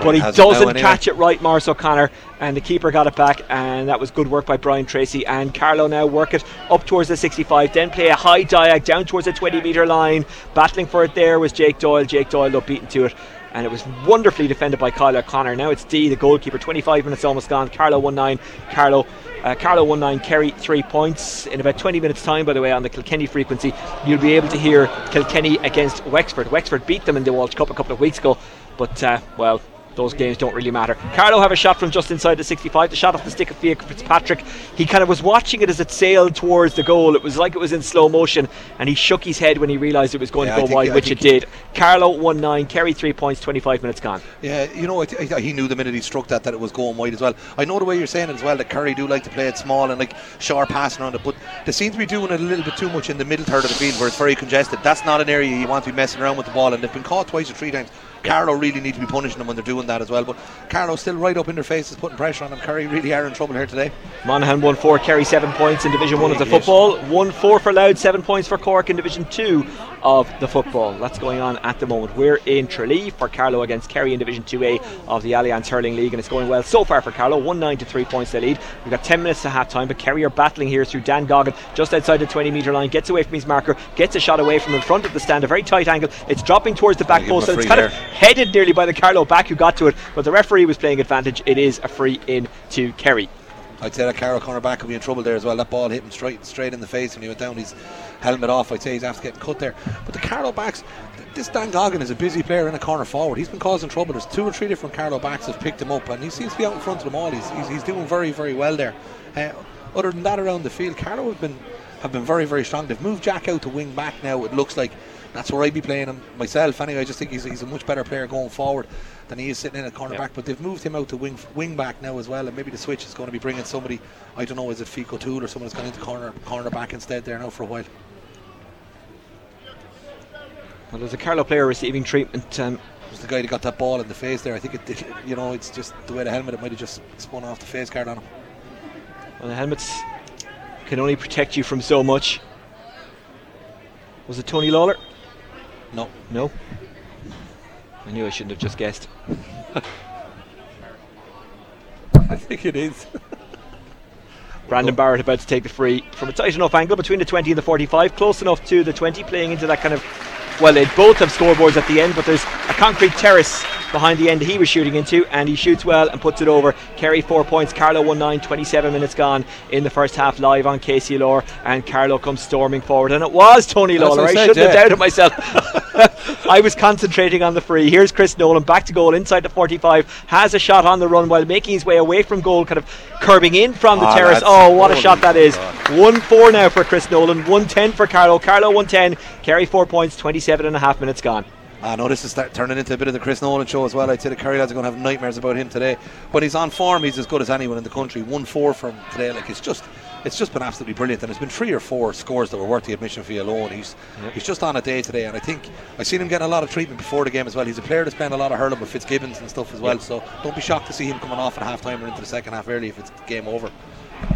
But he doesn't catch it right, Morris O'Connor, and the keeper got it back, and that was good work by Brian Tracy. And Carlow now work it up towards the 65, then play a high diag down towards the 20 metre line. Battling for it there was Jake Doyle. Jake Doyle up beaten to it and it was wonderfully defended by Kyle O'Connor. Now it's Dee, the goalkeeper. 25 minutes almost gone. Carlow 1 9. Carlow uh, Carlow 1 9, Kerry 3 points. In about 20 minutes' time, by the way, on the Kilkenny frequency, you'll be able to hear Kilkenny against Wexford. Wexford beat them in the Walsh Cup a couple of weeks ago, but, uh, well, those games don't really matter. Carlow have a shot from just inside the 65. The shot off the stick of Fiacre Fitzpatrick. He kind of was watching it as it sailed towards the goal. It was like it was in slow motion, and he shook his head when he realised it was going yeah, to go wide, which it did. Carlow 1 9, Kerry 3 points, 25 minutes gone. Yeah, you know, he knew the minute he struck that that it was going wide as well. I know the way you're saying it as well that Kerry do like to play it small and like sharp passing around it, but they seem to be doing it a little bit too much in the middle third of the field where it's very congested. That's not an area you want to be messing around with the ball, and they've been caught twice or three times Carlow really need to be punishing them when they're doing that as well. But Carlow still right up in their faces, putting pressure on them. Kerry really are in trouble here today. Monaghan 1 4, Kerry 7 points in Division 1 of the football. 1 4 for Louth, 7 points for Cork in Division 2 of the football. That's going on at the moment. We're in Tralee for Carlow against Kerry in Division 2A of the Allianz Hurling League, and it's going well so far for Carlow. 1 9 to 3 points they lead. We've got 10 minutes to half time, but Kerry are battling here through Dan Goggin just outside the 20 metre line. Gets away from his marker, gets a shot away from in front of the stand, a very tight angle. It's dropping towards the back post, and it's kind there. of headed nearly by the Carlow back who got to it, but the referee was playing advantage. It is a free in to Kerry. I'd say that Carlow corner back could be in trouble there as well. That ball hit him straight straight in the face when he went down his helmet off. I'd say he's after getting cut there. But the Carlow backs, this Dan Goggin is a busy player in a corner forward. He's been causing trouble. There's two or three different Carlow backs have picked him up, and he seems to be out in front of them all. He's, he's, he's doing very very well there. Uh, other than that, around the field, Carlow have been have been very very strong. They've moved Jack out to wing back now. It looks like that's where I'd be playing him myself. Anyway, I just think he's, he's a much better player going forward than he is sitting in a corner back. But they've moved him out to wing wing back now as well, and maybe the switch is going to be bringing somebody. I don't know, is it Fico Tool or someone that's gone into corner corner back instead there now for a while. Well, there's a Carlow player receiving treatment. Um, was the guy that got that ball in the face there. I think it, it you know, it's just the way the helmet. It might have just spun off the face guard on him. Well, the helmets can only protect you from so much. Was it Tony Lawler? No. No. I knew I shouldn't have just guessed. I think it is. Brandon Barrett about to take the free from a tight enough angle between the 20 and the 45, close enough to the 20, playing into that kind of. Well, they both have scoreboards at the end, but there's a concrete terrace behind the end he was shooting into, and he shoots well and puts it over. Kerry four points, Carlow 1 9, 27 minutes gone in the first half, live on KCLR, and Carlow comes storming forward. And it was Tony Lawler. I, I shouldn't yeah. have doubted myself. I was concentrating on the free. Here's Chris Nolan back to goal inside the 45, has a shot on the run while making his way away from goal, kind of curbing in from the oh, terrace. Oh, what a shot that is! 1 4 now for Chris Nolan, 1 10 for Carlow. Carlow 1 10, Kerry 4 points, 27 and a half minutes gone. I know this is start turning into a bit of the Chris Nolan show as well. I'd say the Kerry lads are going to have nightmares about him today. But he's on form. He's as good as anyone in the country. One four from today. Like it's just, it's just been absolutely brilliant. And it's been three or four scores that were worth the admission fee alone. He's yep. he's just on a day today. And I think I've seen him getting a lot of treatment before the game as well. He's a player that's playing a lot of hurling with Fitzgibbons and stuff as well. Yep. So don't be shocked to see him coming off at half time or into the second half early if it's game over.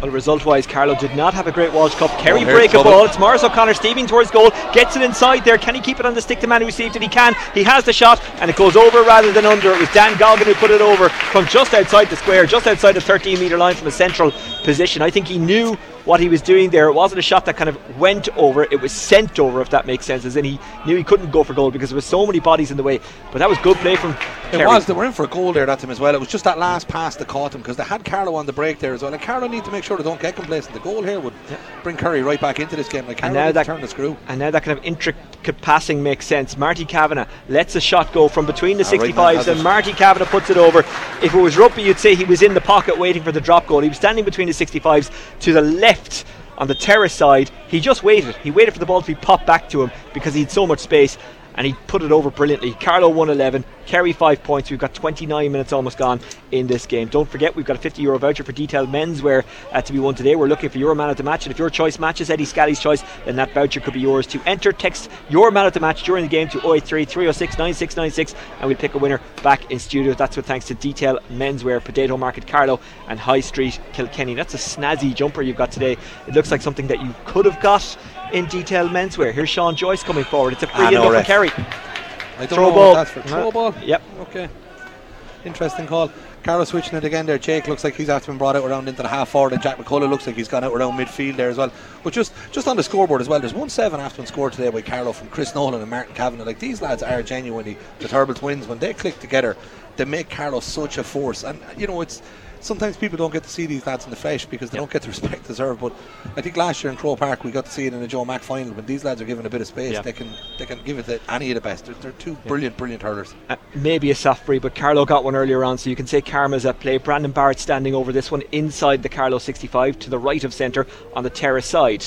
Well, result wise, Carlow did not have a great Walsh Cup. Kerry oh, break a ball. It's Morris O'Connor steaming towards goal. Gets it inside there. Can he keep it on the stick? The man who received it, he can. He has the shot, and it goes over rather than under. It was Dan Goggin who put it over from just outside the square, just outside the 13 metre line from a central position. I think he knew what he was doing there. It wasn't a shot that kind of went over, it was sent over, if that makes sense. As in, he knew he couldn't go for goal because there was so many bodies in the way. But that was good play from. It was. They were in for a goal there that time as well. It was just that last pass that caught him because they had Carlow on the break there as well. And Carlow need to make sure they don't get complacent. The goal here would yeah. bring Kerry right back into this game. Like and now that turn the screw. And now that kind of intricate passing makes sense. Marty Kavanagh lets a shot go from between the 65s, right and Marty Kavanagh puts it over. If it was rugby, you'd say he was in the pocket waiting for the drop goal. He was standing between the 65s to the left on the terrace side. He just waited. He waited for the ball to be popped back to him because he had so much space and he put it over brilliantly. Carlow 111, Kerry 5 points. We've got 29 minutes almost gone in this game. Don't forget, we've got a 50 euro voucher for detailed menswear uh, to be won today. We're looking for your man of the match, and if your choice matches Eddie Scally's choice, then that voucher could be yours. To enter, text your man of the match during the game to 083 306 9696, and we'll pick a winner back in studio. That's with thanks to Detail Menswear, Potato Market Carlow, and High Street Kilkenny. That's a snazzy jumper you've got today. It looks like something that you could have got in detail menswear. Here's Sean Joyce coming forward. It's a free enough for Kerry. I don't throw know ball. that's for throw ball. Yep. Okay. Interesting call. Carlow switching it again there. Jake looks like he's after been brought out around into the half forward, and Jack McCullough looks like he's gone out around midfield there as well. But just just on the scoreboard as well, there's one seven after been scored today by Carlow from Chris Nolan and Martin Kavanagh. Like these lads are genuinely the terrible twins. When they click together, they make Carlow such a force. And you know it's sometimes people don't get to see these lads in the flesh because they yep. don't get the respect deserved. But I think last year in Croke Park we got to see it in the Joe Mack final. When these lads are given a bit of space, yep. they can they can give it to any of the best. They're, they're two yep. brilliant, brilliant hurlers. Uh, maybe a soft free, but Carlow got one earlier on, so you can say Karma's at play. Brandon Barrett standing over this one inside the Carlow 65 to the right of centre on the terrace side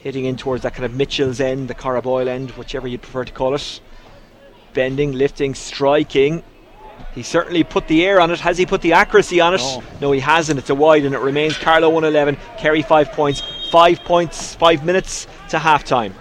hitting in towards that kind of Mitchell's end, the Caraboyle end, whichever you'd prefer to call it. Bending, lifting, striking. He certainly put the air on it. Has he put the accuracy on it? No, no he hasn't. It's a wide and it remains Carlow 111, Kerry 5 points. 5 points, 5 minutes to half time.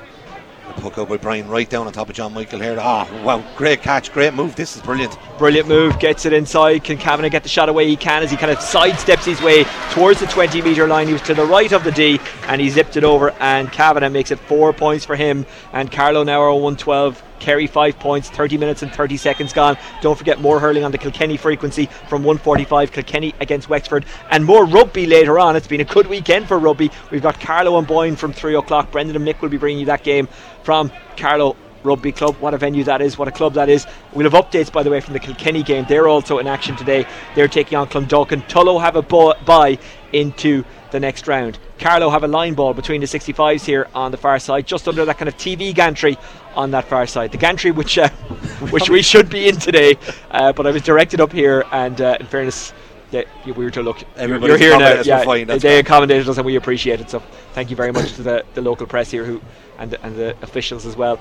Hook out by Brian right down on top of John Michael here. Ah, oh, wow, great catch, great move. This is brilliant. Brilliant move, gets it inside. Can Kavanagh get the shot away? He can as he kind of sidesteps his way towards the 20 metre line. He was to the right of the D and he zipped it over. And Kavanagh makes it four points for him. And Carlow now are 112. Kerry five points, 30 minutes and 30 seconds gone. Don't forget more hurling on the Kilkenny frequency from 145. Kilkenny against Wexford and more rugby later on. It's been a good weekend for rugby. We've got Carlow and Boyne from 3 o'clock. Brendan and Mick will be bringing you that game from Carlow Rugby Club. What a venue that is, what a club that is. We'll have updates, by the way, from the Kilkenny game. They're also in action today. They're taking on Clondalkin. Tullow have a bye into the next round. Carlow have a line ball between the 65s here on the far side, just under that kind of TV gantry on that far side. The gantry which uh, which we should be in today, uh, but I was directed up here, and uh, in fairness, yeah, we were to look. Everybody's you're here now. Yeah, fine, they fine. accommodated us, and we appreciate it. So thank you very much to the, the local press here, who and the, and the officials as well.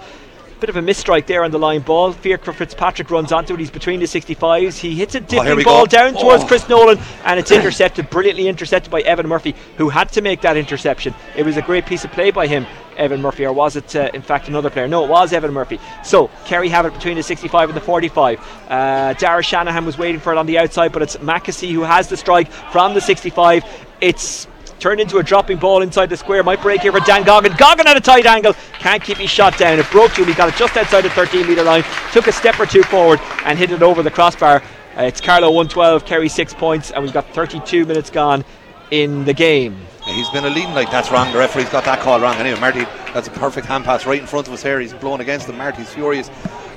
Bit of a misstrike there on the line ball. Fear Fiacre Fitzpatrick runs onto it. He's between the 65s. He hits a oh, dipping oh, ball go. down oh. towards Chris Nolan, and it's intercepted, brilliantly intercepted by Evan Murphy, who had to make that interception. It was a great piece of play by him. Evan Murphy, or was it uh, in fact another player? No, it was Evan Murphy. So Kerry have it between the 65 and the 45. Uh, Dara Shanahan was waiting for it on the outside, but it's Mackesy who has the strike from the 65. It's turned into a dropping ball inside the square. Might break here for Dan Goggin. Goggin at a tight angle. Can't keep his shot down. It broke to him. He got it just outside the 13 metre line. Took a step or two forward and hit it over the crossbar. Uh, it's Carlow 112, Kerry 6 points, and we've got 32 minutes gone in the game. He's been a leading like that's wrong. The referee's got that call wrong. Anyway, Marty, that's a perfect hand pass right in front of us here. He's blown against him. Marty's furious.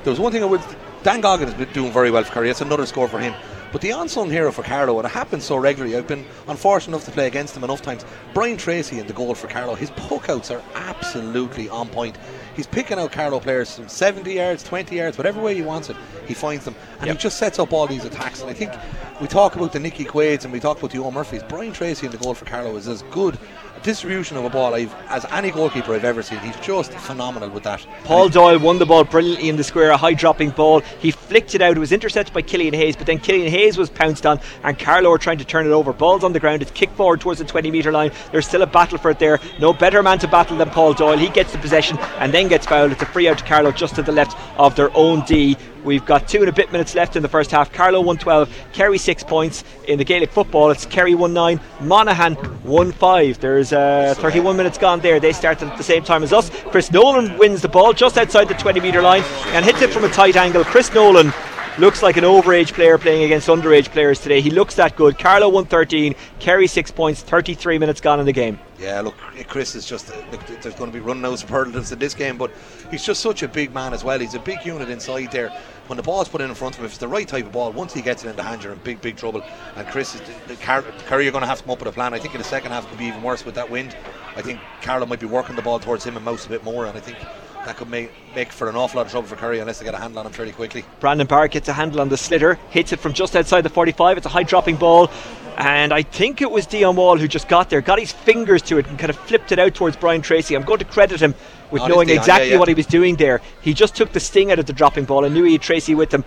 There was one thing I would. Dan Goggin has been doing very well for Kerry. That's another score for him. But the unsung hero for Carlow, and it happens so regularly, I've been unfortunate enough to play against him enough times. Brian Tracy in the goal for Carlow, his puck outs are absolutely on point. He's picking out Carlow players from 70 yards, 20 yards, whatever way he wants it, he finds them. And yep. he just sets up all these attacks. And I think we talk about the Nicky Quaids and we talk about the Owen Murphys. Brian Tracy in the goal for Carlow is as good distribution of a ball I've, as any goalkeeper I've ever seen. He's just phenomenal with that. Paul Doyle won the ball brilliantly in the square, a high dropping ball. He flicked it out. It was intercepted by Killian Hayes, but then Killian Hayes was pounced on, and Carlow trying to turn it over. Ball's on the ground. It's kicked forward towards the 20 metre line. There's still a battle for it there. No better man to battle than Paul Doyle. He gets the possession and then gets fouled. It's a free out to Carlow just to the left of their own D. We've got two and a bit minutes left in the first half. Carlow 112, Kerry 6 points. In the Gaelic football, it's Kerry 1 9, Monaghan 1 5. There's uh, 31 minutes gone there. They started at the same time as us. Chris Nolan wins the ball just outside the 20 metre line and hits it from a tight angle. Chris Nolan looks like an overage player playing against underage players today. He looks that good. Carlow 113, Kerry 6 points, 33 minutes gone in the game. Yeah, look, Chris is just, look, there's going to be running out superlatives in this game, but he's just such a big man as well. He's a big unit inside there. When the ball's put in in front of him, if it's the right type of ball, once he gets it in the hand, you're in big, big trouble. And Chris, is, the, the Kerry are going to have to come up with a plan. I think in the second half, it could be even worse with that wind. I think Carlow might be working the ball towards him and Mouse a bit more, and I think that could make, make for an awful lot of trouble for Kerry unless they get a handle on him fairly quickly. Brandon Barr gets a handle on the sliotar, hits it from just outside the 45. It's a high dropping ball. And I think it was Dion Wall who just got there, got his fingers to it, and kind of flipped it out towards Brian Tracy. I'm going to credit him with knowing exactly yeah, yeah. what he was doing there. He just took the sting out of the dropping ball and knew he had Tracy with him.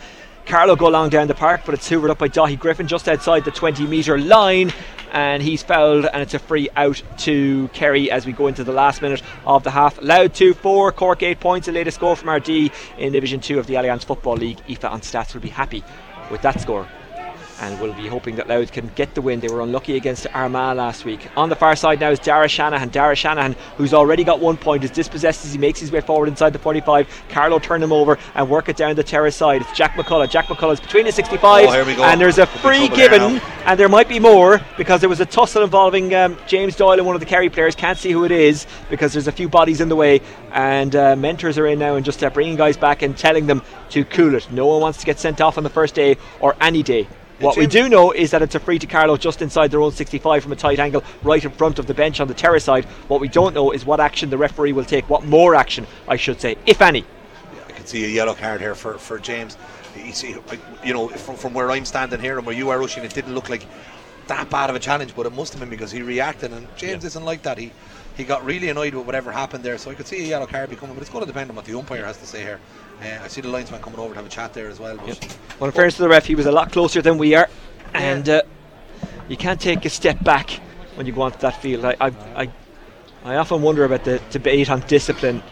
Carlow go along down the park, but it's hoovered up by Dahi Griffin just outside the 20 metre line. And he's fouled, and it's a free out to Kerry as we go into the last minute of the half. Louth 2 4, Cork 8 points, the latest score from Ardee in Division 2 of the Allianz Football League. Aoife on stats will be happy with that score and we'll be hoping that Louth can get the win. They were unlucky against Armagh last week. On the far side now is Dara Shanahan. Dara Shanahan, who's already got one point, is dispossessed as he makes his way forward inside the 45. Carlow turn him over and work it down the terrace side. It's Jack McCullough. Jack McCullough's between the 65, oh, and there's a free given, and there might be more because there was a tussle involving um, James Doyle and one of the Kerry players. Can't see who it is because there's a few bodies in the way, and uh, mentors are in now and just uh, bringing guys back and telling them to cool it. No one wants to get sent off on the first day or any day. What we do know is that it's a free to Carlow just inside their own 65 from a tight angle, right in front of the bench on the terrace side. What we don't know is what action the referee will take, what more action, I should say, if any. Yeah, I can see a yellow card here for, for James. You see, you know, from, from where I'm standing here and where you are rushing, it didn't look like that bad of a challenge, but it must have been because he reacted, and James yeah. isn't like that. He he got really annoyed with whatever happened there, so I could see a yellow card be coming, but it's going to depend on what the umpire has to say here. Uh, I see the linesman coming over to have a chat there as well. But, yep. Well, in fairness to the ref, he was a lot closer than we are and uh, you can't take a step back when you go onto that field. I, I, I, I often wonder about the debate on discipline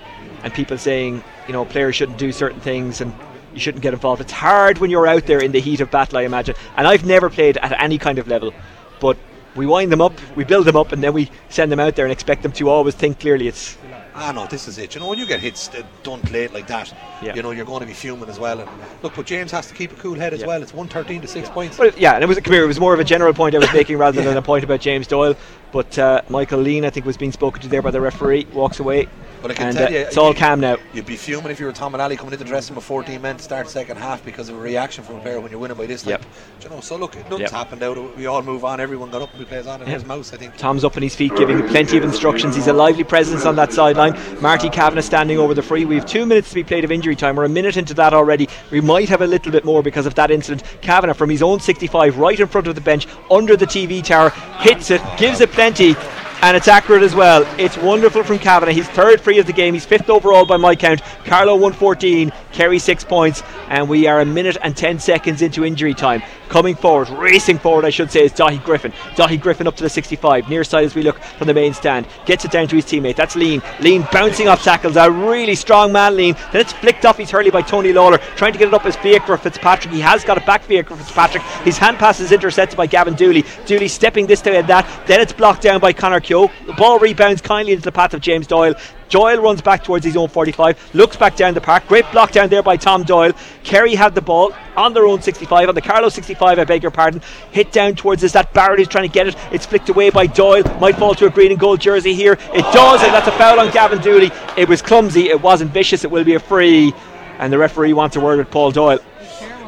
and people saying, you know, players shouldn't do certain things and you shouldn't get involved. It's hard when you're out there in the heat of battle, I imagine. And I've never played at any kind of level, but we wind them up, we build them up, and then we send them out there and expect them to always think clearly. It's ah no, this is it. You know, when you get hits done late like that, yeah. you know you're going to be fuming as well. And look, but James has to keep a cool head as yeah. well. It's 113 to six yeah. points. But yeah, and it was come here. It was more of a general point I was making rather than a point about James Doyle. But uh, Michael Lean, I think, was being spoken to there by the referee. Walks away. But I can and, tell uh, you, it's all calm now. You'd be fuming if you were Tom Mullally coming into the dressing with 14 men to start second half because of a reaction from a player when you're winning by this time. Yep. you know, so look, nothing's yep. happened out. We all move on. Everyone got up and we plays on. And yep. Mouse, I think. Tom's up on his feet, giving plenty of instructions. He's a lively presence on that sideline. Marty Kavanagh standing over the free. We have two minutes to be played of injury time. We're a minute into that already. We might have a little bit more because of that incident. Kavanagh from his own 65, right in front of the bench, under the TV tower, hits it, gives it plenty and it's accurate as well. It's wonderful from Kavanagh. He's third free of the game. He's fifth overall by my count. Carlow 114, Kerry six points, and we are a minute and ten seconds into injury time. Coming forward, racing forward, I should say, is Dahi Griffin. Dahi Griffin up to the 65, near side as we look from the main stand. Gets it down to his teammate. That's Lean. Lean bouncing off tackles. A really strong man, Lean. Then it's flicked off his hurley by Tony Lawler, trying to get it up his as Fiacre Fitzpatrick. He has got it back, Fiacre Fitzpatrick. His hand pass is intercepted by Gavin Dooley. Dooley stepping this way and that. Then it's blocked down by Connor The ball rebounds kindly into the path of James Doyle. Doyle runs back towards his own 45, looks back down the park. Great block down there by Tom Doyle. Kerry had the ball on their own 65, on the Carlow 65, I beg your pardon. Hit down towards us. That Barrett is trying to get it. It's flicked away by Doyle. Might fall to a green and gold jersey here. It does, and that's a foul on Gavin Dooley. It was clumsy. It wasn't vicious. It will be a free. And the referee wants a word with Paul Doyle.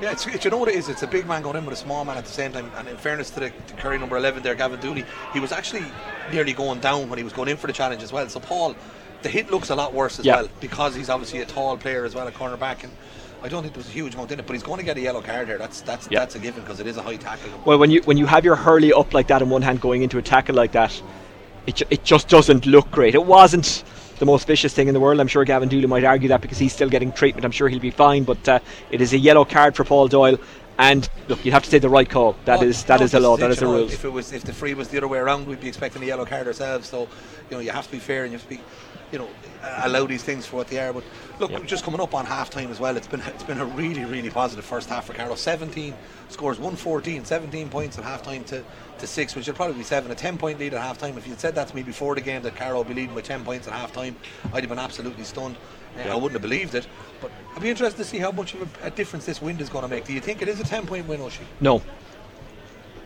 Yeah, it's, it's, you know what it is? It's a big man going in with a small man at the same time. And in fairness to the to Kerry number 11 there, Gavin Dooley, he was actually nearly going down when he was going in for the challenge as well. So Paul, the hit looks a lot worse as Yeah. well because he's obviously a tall player as well, a cornerback. And I don't think there was a huge amount in it, but he's going to get a yellow card here. That's that's Yeah. that's a given because it is a high tackle. Well, when you when you have your hurley up like that in one hand going into a tackle like that, it, ju- it just doesn't look great. It wasn't the most vicious thing in the world. I'm sure Gavin Dooley might argue that because he's still getting treatment. I'm sure he'll be fine, but uh, it is a yellow card for Paul Doyle. And look, you'd have to say the right call. That Well, is that is the law. That is the rules. If it was if the free was the other way around, we'd be expecting a yellow card ourselves. So, you know, you have to be fair and you have to be, you know, allow these things for what they are. But look, Yep. just coming up on half time as well, it's been it's been a really really positive first half for Carlow. 17 scores 114, 17 points at half time to, to six, which would probably be seven. A 10 point lead at half time. If you'd said that to me before the game that Carlow would be leading by 10 points at half time, I'd have been absolutely stunned. Uh, I wouldn't have believed it. But I'd be interested to see how much of a, a difference this wind is going to make. Do you think it is a 10 point win, Oisin? No.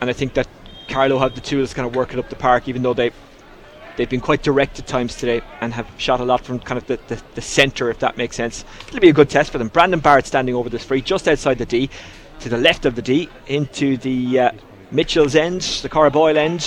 And I think that Carlow have the tools to kind of work it up the park, even though they they've been quite direct at times today and have shot a lot from kind of the, the, the centre, if that makes sense. It'll be a good test for them. Brandon Barrett standing over this free, just outside the D, to the left of the D, into the uh, Mitchell's end, the Cora Boyle end,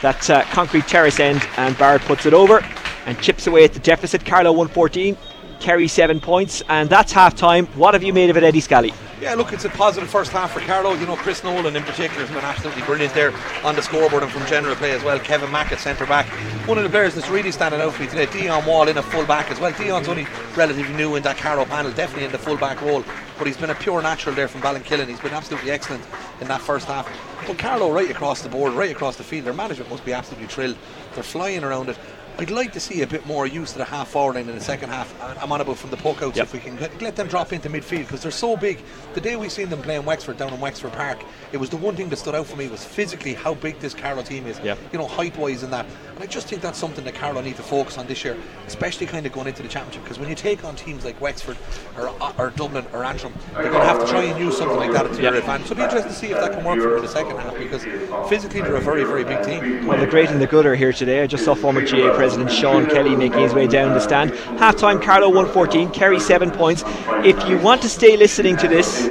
that uh, concrete terrace end, and Barrett puts it over and chips away at the deficit. Carlow 114. Kerry seven points, and that's half time. What have you made of it, Eddie Scally? Yeah, look, it's a positive first half for Carlow. You know, Chris Nolan in particular has been absolutely brilliant there on the scoreboard and from general play as well. Kevin Mack at centre back. One of the players that's really standing out for me today, Dion Wall in a full back as well. Dion's only relatively new in that Carlow panel, definitely in the full back role, but he's been a pure natural there from Ballinkillen. He's been absolutely excellent in that first half. But Carlow, right across the board, right across the field, their management must be absolutely thrilled. They're flying around it. I'd like to see a bit more use to the half forward line in the second half. I'm on about from the puck outs Yep. if we can let, let them drop into midfield because they're so big. The day we seen them playing Wexford down in Wexford Park, it was the one thing that stood out for me was physically how big this Carlow team is. Yep. You know, height wise and that. And I just think that's something that Carlow need to focus on this year, especially kind of going into the championship because when you take on teams like Wexford or, or Dublin or Antrim, they're going to have to try and use something like that to Yep. their advantage. So it'll be interesting to see if that can work for them in the second half because physically they're a very, very big team. Well, the great and the good are here today. I just saw former GAA president Sean Kelly making his way down the stand. Half time, Carlow 114, Kerry 7 points. If you want to stay listening to this,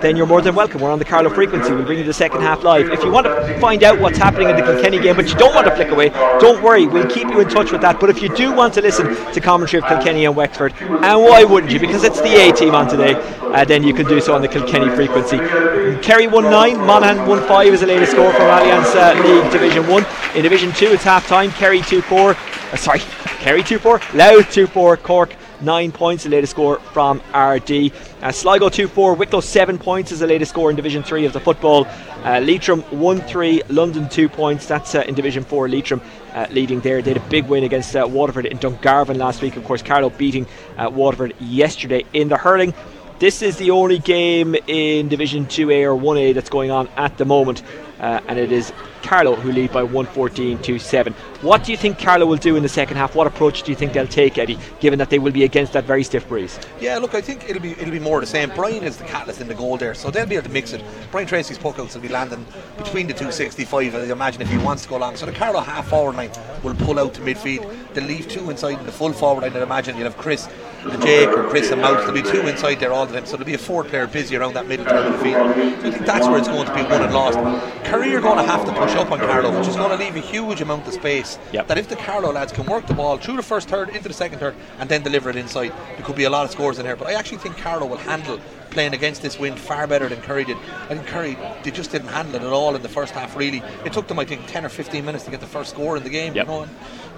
then you're more than welcome. We're on the Carlow frequency. We bring you the second half live. If you want to find out what's happening in the Kilkenny game, but you don't want to flick away, don't worry. We'll keep you in touch with that. But if you do want to listen to commentary of Kilkenny and Wexford, and why wouldn't you? Because it's the A team on today, uh, then you can do so on the Kilkenny frequency. Kerry 1 9, Monaghan 1 5 is the latest score from Allianz uh, League Division 1. In Division 2, it's half time. Kerry 2 4. Uh, sorry, Kerry 2 4. Louth 2 4. Cork 9 points, the latest score from Ardee. Uh, Sligo 2 4. Wicklow 7 points is the latest score in Division 3 of the football. Uh, Leitrim 1 3. London 2 points. That's uh, in Division 4. Leitrim uh, leading there. They had a big win against uh, Waterford in Dungarvan last week. Of course, Carlow beating uh, Waterford yesterday in the hurling. This is the only game in Division 2A or 1A that's going on at the moment, uh, and it is Carlow who lead by 114 to 7. What do you think Carlow will do in the second half? What approach do you think they'll take, Eddie, given that they will be against that very stiff breeze? Yeah, look, I think it'll be it'll be more the same. Brian is the catalyst in the goal there, so they'll be able to mix it. Brian Tracy's puck outs will be landing between the 265, I imagine, if he wants to go long. So the Carlow half forward line will pull out to midfield. They'll leave two inside in the full forward line, I'd imagine. You'll have Chris and Jake or Chris and Mouse. There'll be two inside there all the time, so there'll be a four player busy around that middle third of the field. So I think that's where it's going to be won and lost. Kerry are going to have to push up on Carlow, which is going to leave a huge amount of space. Yep. That if the Carlow lads can work the ball through the first third, into the second third, and then deliver it inside, there could be a lot of scores in here. But I actually think Carlow will handle playing against this wind far better than Kerry did. I think Kerry they just didn't handle it at all in the first half. Really, it took them I think 10 or 15 minutes to get the first score in the game. Yep. You know, and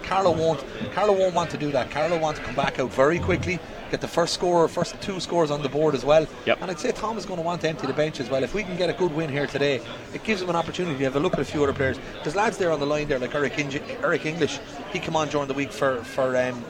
Carlow won't. Carlow won't want to do that. Carlow wants to come back out very quickly, get the first score, first two scores on the board as well. Yep. And I'd say Tom is going to want to empty the bench as well. If we can get a good win here today, it gives him an opportunity to have a look at a few other players. There's lads there on the line there like Eric, Inge- Eric English. He came on during the week for for. Um,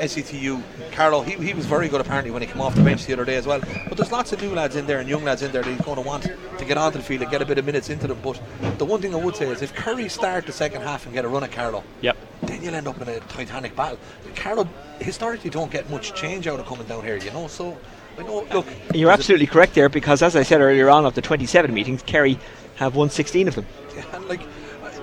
SETU, Carlow, he, he was very good apparently when he came off the bench the other day as well. But there's lots of new lads in there and young lads in there that he's going to want to get onto the field and get a bit of minutes into them. But the one thing I would say is if Kerry start the second half and get a run at Carlow, Yep. then you'll end up in a titanic battle. Carlow historically don't get much change out of coming down here, you know. So I know. Look, You're absolutely correct there because, as I said earlier on, of the 27 meetings, Kerry have won 16 of them. and like, uh,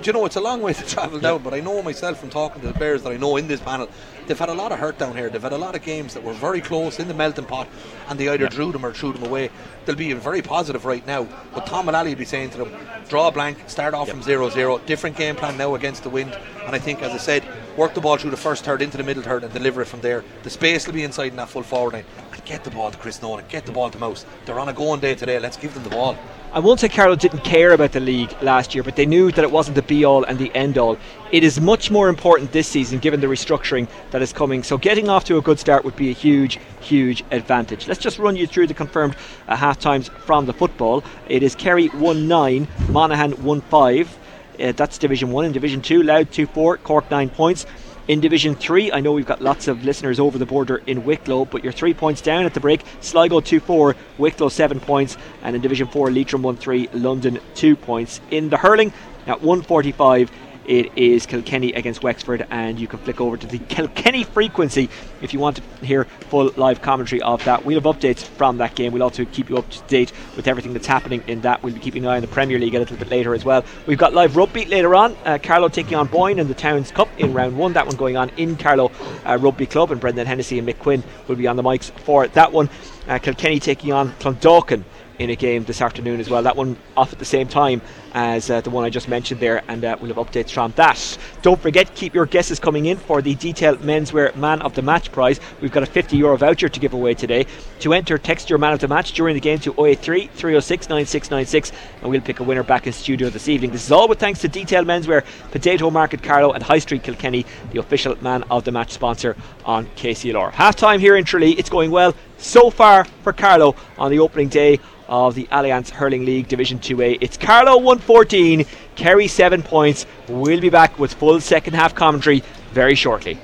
do you know, it's a long way to travel down, but I know myself from talking to the players that I know in this panel, they've had a lot of hurt down here. They've had a lot of games that were very close in the melting pot, and they either Yeah. drew them or threw them away. They'll be very positive right now, but Tom Mullally will be saying to them, draw a blank, start off from 0 0, different game plan now against the wind. And I think, as I said, work the ball through the first third into the middle third and deliver it from there. The space will be inside in that full forward line. And get the ball to Chris Nolan, get the ball to Mouse. They're on a going day today, let's give them the ball. I won't say Carlow didn't care about the league last year, but they knew that it wasn't the be all and the end all. It is much more important this season given the restructuring that is coming. So getting off to a good start would be a huge, huge advantage. Let's just run you through the confirmed uh, half times from the football. It is Kerry 1 9, Monaghan 1 5. Uh, that's Division 1. In Division 2, Louth 2 4, Cork 9 points. In Division 3, I know we've got lots of listeners over the border in Wicklow, but you're three points down at the break. Sligo 2 4, Wicklow 7 points, and in Division 4, Leitrim 1 3, London 2 points. In the hurling, at 145, it is Kilkenny against Wexford, and you can flick over to the Kilkenny frequency if you want to hear full live commentary of that. We'll have updates from that game. We'll also keep you up to date with everything that's happening in that. We'll be keeping an eye on the Premier League a little bit later as well. We've got live rugby later on. Uh, Carlow taking on Boyne in the Towns Cup in round one. That one going on in Carlow uh, Rugby Club, and Brendan Hennessy and Mick Quinn will be on the mics for that one. Uh, Kilkenny taking on Clondalkin in a game this afternoon as well. That one off at the same time as uh, the one I just mentioned there, and uh, we'll have updates from that. Don't forget, keep your guesses coming in for the detailed menswear man of the match prize. We've got a 50 euro voucher to give away today. To enter, text your man of the match during the game to 083 306 9696, and we'll pick a winner back in studio this evening. This is all with thanks to Detail Menswear, Potato Market Carlow, and High Street Kilkenny, the official man of the match sponsor on KCLR. Half time here in Tralee, it's going well so far for Carlow on the opening day of the Allianz Hurling League Division 2A. It's Carlow 114, Kerry 7 points. We'll be back with full second half commentary very shortly.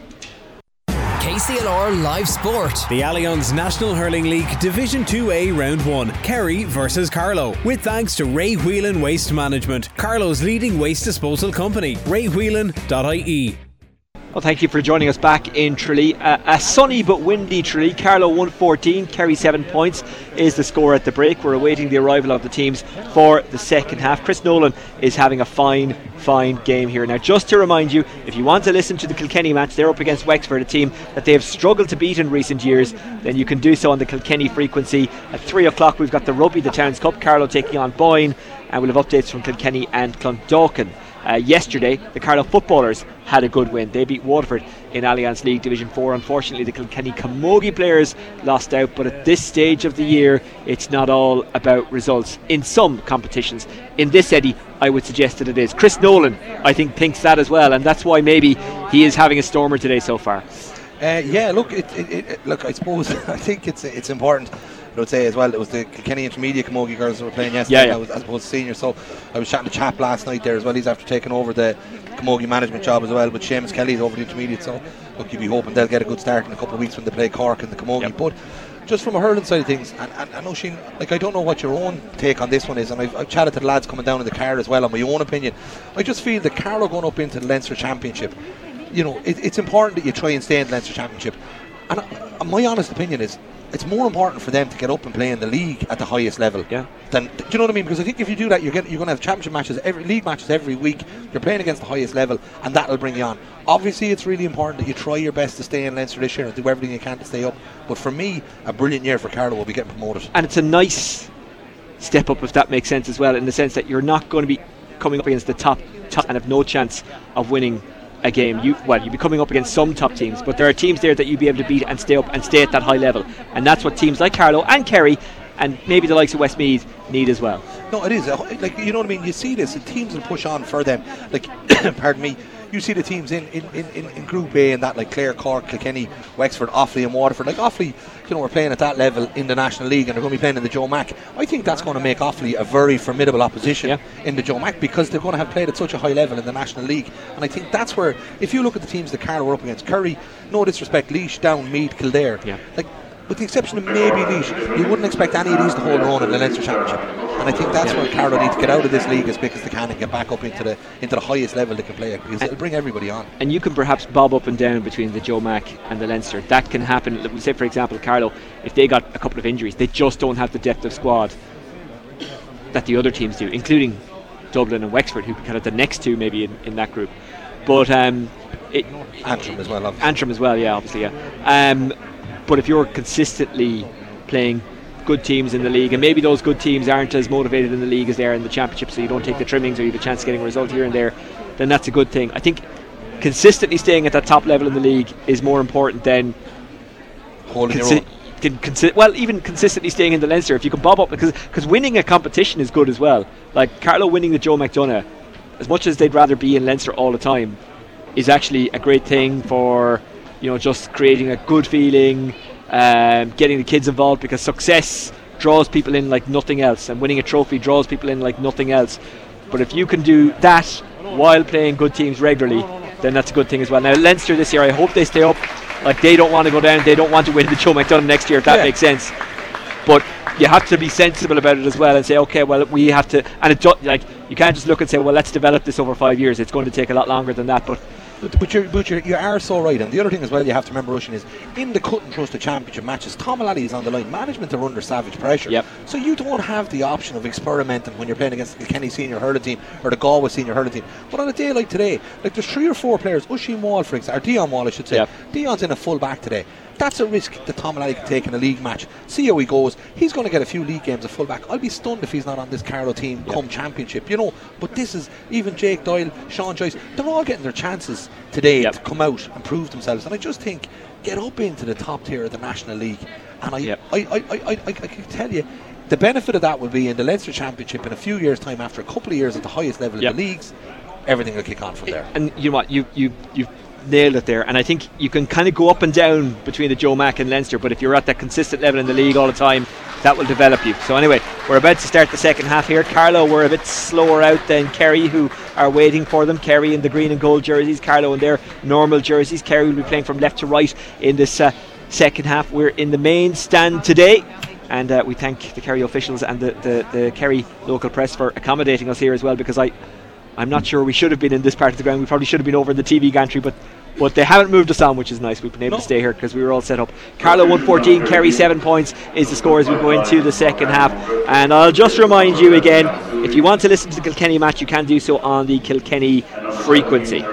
KCLR Live Sport. The Allianz National Hurling League Division 2A Round 1, Kerry versus Carlow. With thanks to Ray Whelan Waste Management, Carlow's leading waste disposal company. raywhelan.ie. Well, thank you for joining us back in Tralee. Uh, a sunny but windy Tralee. Carlow 114, Kerry 7 points is the score at the break. We're awaiting the arrival of the teams for the second half. Chris Nolan is having a fine, fine game here. Now, just to remind you, if you want to listen to the Kilkenny match, they're up against Wexford, a team that they have struggled to beat in recent years, then you can do so on the Kilkenny frequency. At 3 o'clock, we've got the Rugby, the Towns Cup, Carlow taking on Boyne, and we'll have updates from Kilkenny and Clondalkin. Uh, yesterday, the Carlow footballers had a good win. They beat Waterford in Allianz League Division 4. Unfortunately, the Kilkenny Camogie players lost out, but at this stage of the year, it's not all about results in some competitions. In this, Eddie, I would suggest that it is. Chris Nolan, I think, thinks that as well, and that's why maybe he is having a stormer today so far. Uh, yeah, look, it, it, it, look. I suppose I think it's it's important. I would say as well. It was the Kilkenny Intermediate Camogie girls that were playing yesterday. Yeah, yeah. I was, as opposed to senior. So I was chatting to Chap last night there as well. He's after taking over the Camogie management job as well. But Seamus Kelly's over the Intermediate. So look, you'd be hoping they'll get a good start in a couple of weeks when they play Cork in the Camogie. Yep. But just from a hurling side of things, and, and I know Shane, like I don't know what your own take on this one is, and I've, I've chatted to the lads coming down in the car as well on my own opinion. I just feel that Carlow going up into the Leinster Championship, you know, it, it's important that you try and stay in the Leinster Championship. And uh, my honest opinion is, it's more important for them to get up and play in the league at the highest level. Yeah. Than, do you know what I mean? Because I think if you do that, you're getting, you're going to have championship matches, every league matches every week. You're playing against the highest level, and that'll bring you on. Obviously, it's really important that you try your best to stay in Leinster this year and do everything you can to stay up. But for me, a brilliant year for Carlow will be getting promoted. and it's a nice step up if that makes sense as well in the sense that you're not going to be coming up against the top, top and have no chance of winning a game. You well, you'd be coming up against some top teams, but there are teams there that you'd be able to beat and stay up and stay at that high level, and that's what teams like Carlow and Kerry and maybe the likes of Westmeath need as well. No, it is uh, like you know what I mean. You see this, the teams will push on for them. Like, pardon me, you see the teams in, in, in, in Group A and that, like Clare, Cork, Kilkenny, Wexford, Offaly, and Waterford. Like Offaly, you know, we're playing at that level in the National League, and they're going to be playing in the Joe Mack. I think that's going to make Offaly a very formidable opposition yeah. in the Joe Mack because they're going to have played at such a high level in the National League. And I think that's where, if you look at the teams that Carlow were up against, Kerry, no disrespect, Laois, Down, Meath, Kildare, yeah. like with the exception of maybe Laois, you wouldn't expect any of these to hold their own in the Leinster Championship. And I think that's yeah. where Carlow need to get out of this league as quick as they can and get back up into the into the highest level they can play at because it'll bring everybody on. And you can perhaps bob up and down between the Joe Mack and the Leinster. That can happen. Say, for example, Carlow, if they got a couple of injuries, they just don't have the depth of squad that the other teams do, including Dublin and Wexford, who kind of the next two maybe in, in that group. But um, it, Antrim as well. Obviously. Antrim as well, yeah, obviously, yeah. Um, but if you're consistently playing good teams in the league, and maybe those good teams aren't as motivated in the league as they are in the championship, so you don't take the trimmings or you have a chance of getting a result here and there, then that's a good thing. I think consistently staying at that top level in the league is more important than holding consi- can consi- well, even consistently staying in the Leinster. If you can bob up, because because winning a competition is good as well. Like Carlow winning the Joe McDonagh, as much as they'd rather be in Leinster all the time, is actually a great thing for you know, just creating a good feeling, um, getting the kids involved because success draws people in like nothing else, and winning a trophy draws people in like nothing else. But if you can do that while playing good teams regularly, then that's a good thing as well. Now Leinster this year, I hope they stay up. Like they don't want to go down, they don't want to win the Joe McDonagh next year. If that yeah. makes sense. But you have to be sensible about it as well and say, okay, well, we have to, and it do, like you can't just look and say, well, let's develop this over five years. It's going to take a lot longer than that. But but, you're, but you're, you are so right. And the other thing as well you have to remember, Russian, is in the cut and thrust of championship matches, Tom is on the line. Management are under savage pressure. Yep. So you don't have the option of experimenting when you're playing against the Kenny senior hurling team or the Galway senior hurling team. But on a day like today, like there's three or four players, Oisin Wall, for example, or Dion Wall, I should say. Yep. Dion's in a full back today. That's a risk that Tom Mullally can take in a league match. See how he goes. He's going to get a few league games at fullback. I'll be stunned if he's not on this Carlow team yep. come championship, you know. But this is even Jake Doyle, Sean Joyce, they're all getting their chances today yep. to come out and prove themselves. And I just think get up into the top tier of the National League. And I, yep. I, I, I, I, I, can tell you, the benefit of that will be in the Leinster Championship in a few years' time, after a couple of years at the highest level of the leagues, everything will kick on from there. And you know what? You you you nailed it there. And I think you can kind of go up and down between the Joe Mack and Leinster, but if you're at that consistent level in the league all the time, that will develop you. So anyway, we're about to start the second half here. Carlow were a bit slower out than Kerry, who are waiting for them. Kerry in the green and gold jerseys, Carlow in their normal jerseys. Kerry will be playing from left to right in this uh, second half. We're in the main stand today. And uh, we thank the Kerry officials and the, the, the Kerry local press for accommodating us here as well because I, I'm not sure we should have been in this part of the ground. We probably should have been over in the TV gantry, but but they haven't moved us on, which is nice. We've been able no. to stay here because we were all set up. Carlow 114, Kerry 7 points is the score as we go into the second half. And I'll just remind you again if you want to listen to the Kilkenny match, you can do so on the Kilkenny frequency.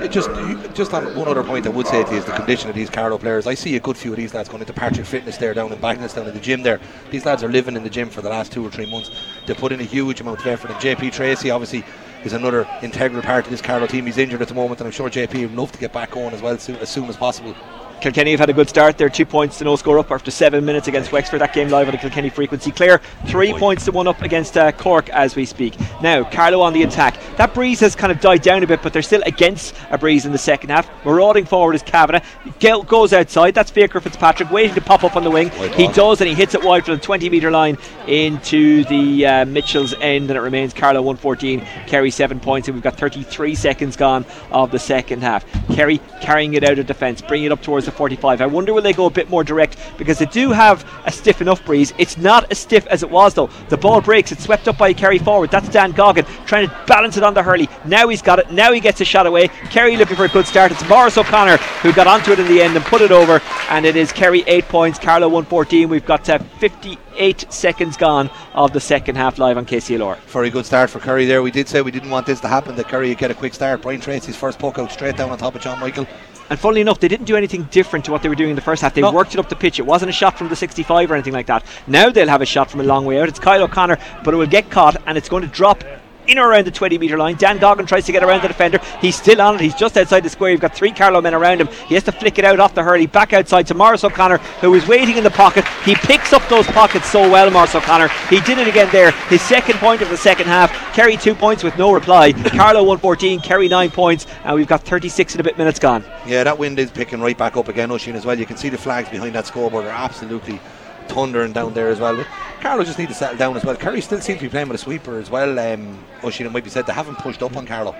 It just just on one other point I would say to you is the condition of these Carlow players. I see a good few of these lads going into Patrick Fitness there down in Bagness down in the gym there. These lads are living in the gym for the last two or three months. They put in a huge amount of effort. And JP Tracy obviously is another integral part of this Carlow team. He's injured at the moment, and I'm sure JP would love to get back on as well soon, as soon as possible. Kilkenny have had a good start. They're two points to no score up after seven minutes against Wexford. That game live on the Kilkenny frequency. Clare, three points to one up against uh, Cork as we speak. Now, Carlow on the attack. That breeze has kind of died down a bit, but they're still against a breeze in the second half. Marauding forward is Kavanagh. Gel goes outside. That's Baker Fitzpatrick waiting to pop up on the wing. He does, and he hits it wide from the 20 metre line into the uh, Mitchell's end, and it remains Carlow 114, Kerry 7 points, and we've got 33 seconds gone of the second half. Kerry carrying it out of defence, bringing it up towards the 45. I wonder will they go a bit more direct because they do have a stiff enough breeze. It's not as stiff as it was though. The ball breaks, it's swept up by Kerry forward. That's Dan Goggin trying to balance it on the Hurley. Now he's got it. Now he gets a shot away. Kerry looking for a good start. It's Morris O'Connor who got onto it in the end and put it over. And it is Kerry 8 points, Carlow 114. We've got uh, 58 seconds gone of the second half live on KCLR. Very good start for Kerry there. We did say we didn't want this to happen, that Kerry would get a quick start. Brian Tracy's first puck out straight down on top of John Michael. And funnily enough, they didn't do anything different to what they were doing in the first half. They no. worked it up the pitch. It wasn't a shot from the 65 or anything like that. Now they'll have a shot from a long way out. It's Kyle O'Connor, but it will get caught and it's going to drop in or around the 20 metre line. Dan Goggin tries to get around the defender. He's still on it. He's just outside the square. You've got three Carlow men around him. He has to flick it out off the hurley. Back outside to Morris O'Connor, who is waiting in the pocket. He picks up those pockets so well, Morris O'Connor. He did it again there. His second point of the second half. Kerry two points with no reply. Carlow 114, Kerry nine points, and we've got 36 and a bit minutes gone. Yeah, that wind is picking right back up again, Oisin, as well. You can see the flags behind that scoreboard are absolutely thundering down there as well. But Carlow just need to settle down as well. Kerry still seems to be playing with a sweeper as well. Um, it might be said they haven't pushed up on Carlow.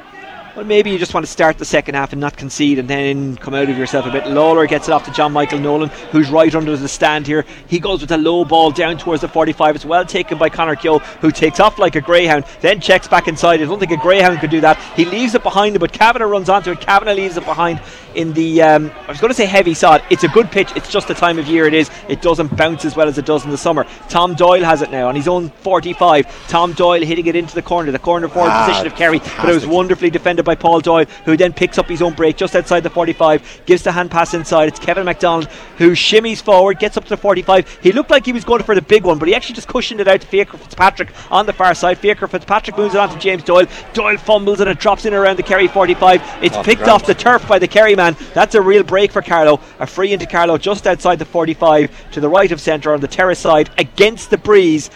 Well, maybe you just want to start the second half and not concede and then come out of yourself a bit. Lawler gets it off to John Michael Nolan, who's right under the stand here. He goes with a low ball down towards the 45. It's well taken by Connor Keogh, who takes off like a greyhound, then checks back inside. I don't think a greyhound could do that. He leaves it behind him, but Kavanagh runs onto it. Kavanagh leaves it behind in the, um, I was going to say heavy sod. It's a good pitch. It's just the time of year it is. It doesn't bounce as well as it does in the summer. Tom Doyle has it now on his own 45. Tom Doyle hitting it into the corner, the corner forward Ah, position of Kerry, but it was wonderfully defended by Paul Doyle, who then picks up his own break just outside the 45, gives the hand pass inside. It's Kevin McDonald who shimmies forward, gets up to the 45. He looked like he was going for the big one, but he actually just cushioned it out to Fiacre Fitzpatrick on the far side. Fiacre Fitzpatrick moves it on to James Doyle. Doyle fumbles and it drops in around the Kerry 45. It's picked off the turf by the Kerry man. That's a real break for Carlow. A free into Carlow just outside the 45 to the right of centre on the terrace side against the breeze.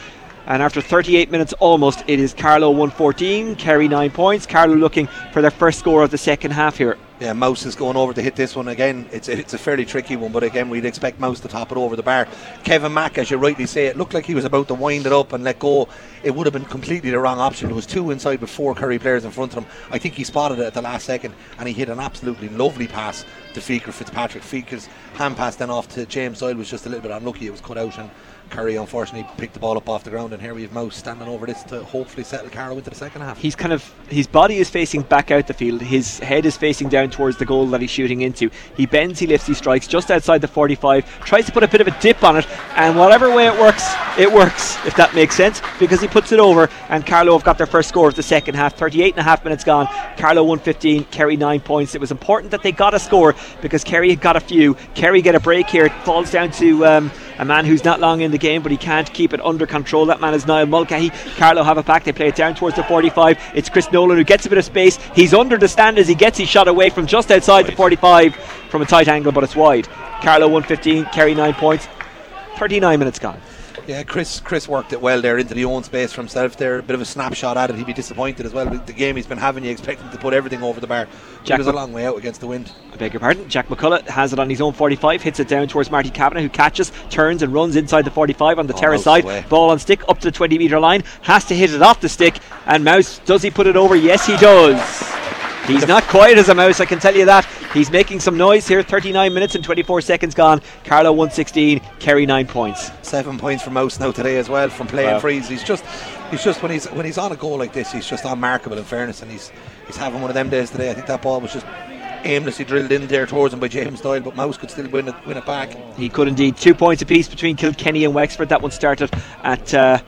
And after 38 minutes almost, it is Carlow 114, Kerry 9 points. Carlow looking for their first score of the second half here. Yeah, Mouse is going over to hit this one again. It's a, it's a fairly tricky one, but again, we'd expect Mouse to top it over the bar. Kevin Mack, as you rightly say, it looked like he was about to wind it up and let go. It would have been completely the wrong option. There was two inside with four Kerry players in front of him. I think he spotted it at the last second, and he hit an absolutely lovely pass to Fiacre Fitzpatrick. Fiacre's hand pass then off to James Doyle was just a little bit unlucky. It was cut out, and Kerry unfortunately picked the ball up off the ground. And here we have Mouse standing over this to hopefully settle Carlow into the second half. He's kind of his body is facing back out the field. His head is facing down towards the goal that he's shooting into. He bends, he lifts, he strikes just outside the 45. Tries to put a bit of a dip on it, and whatever way it works, it works. If that makes sense, because he puts it over. And Carlow have got their first score of the second half. 38 and a half minutes gone. Carlow 115, Kerry nine points. It was important that they got a score because Kerry had got a few. Kerry get a break here. It falls down to. Um, a man who's not long in the game, but he can't keep it under control. That man is Niall Mulcahy. Carlow have it back. They play it down towards the 45. It's Chris Nolan who gets a bit of space. He's under the stand as he gets his shot away from just outside the 45 from a tight angle, but it's wide. Carlow 115, Kerry 9 points. 39 minutes gone. Yeah, Chris Chris worked it well there into the own space for himself there. A bit of a snapshot at it. He'd be disappointed as well. The game he's been having, you expect him to put everything over the bar. Jack was a long way out against the wind. I beg your pardon. Jack McCullough has it on his own 45, hits it down towards Marty Kavanagh, who catches, turns and runs inside the 45 on the Oh, terrace side. Ball on stick up to the 20 metre line. Has to hit it off the stick. And Mouse, does he put it over? Yes, he does. He's not quiet as a mouse, I can tell you that. He's making some noise here. 39 minutes and 24 seconds gone. Carlow 116, Kerry 9 points. Seven points for Mouse now today as well from playing Wow. frees. He's just he's just when he's when he's on a goal like this, he's just unmarkable in fairness, and he's he's having one of them days today. I think that ball was just aimlessly drilled in there towards him by James Doyle, but Mouse could still win it win it back. He could indeed. Two points apiece between Kilkenny and Wexford. That one started at uh,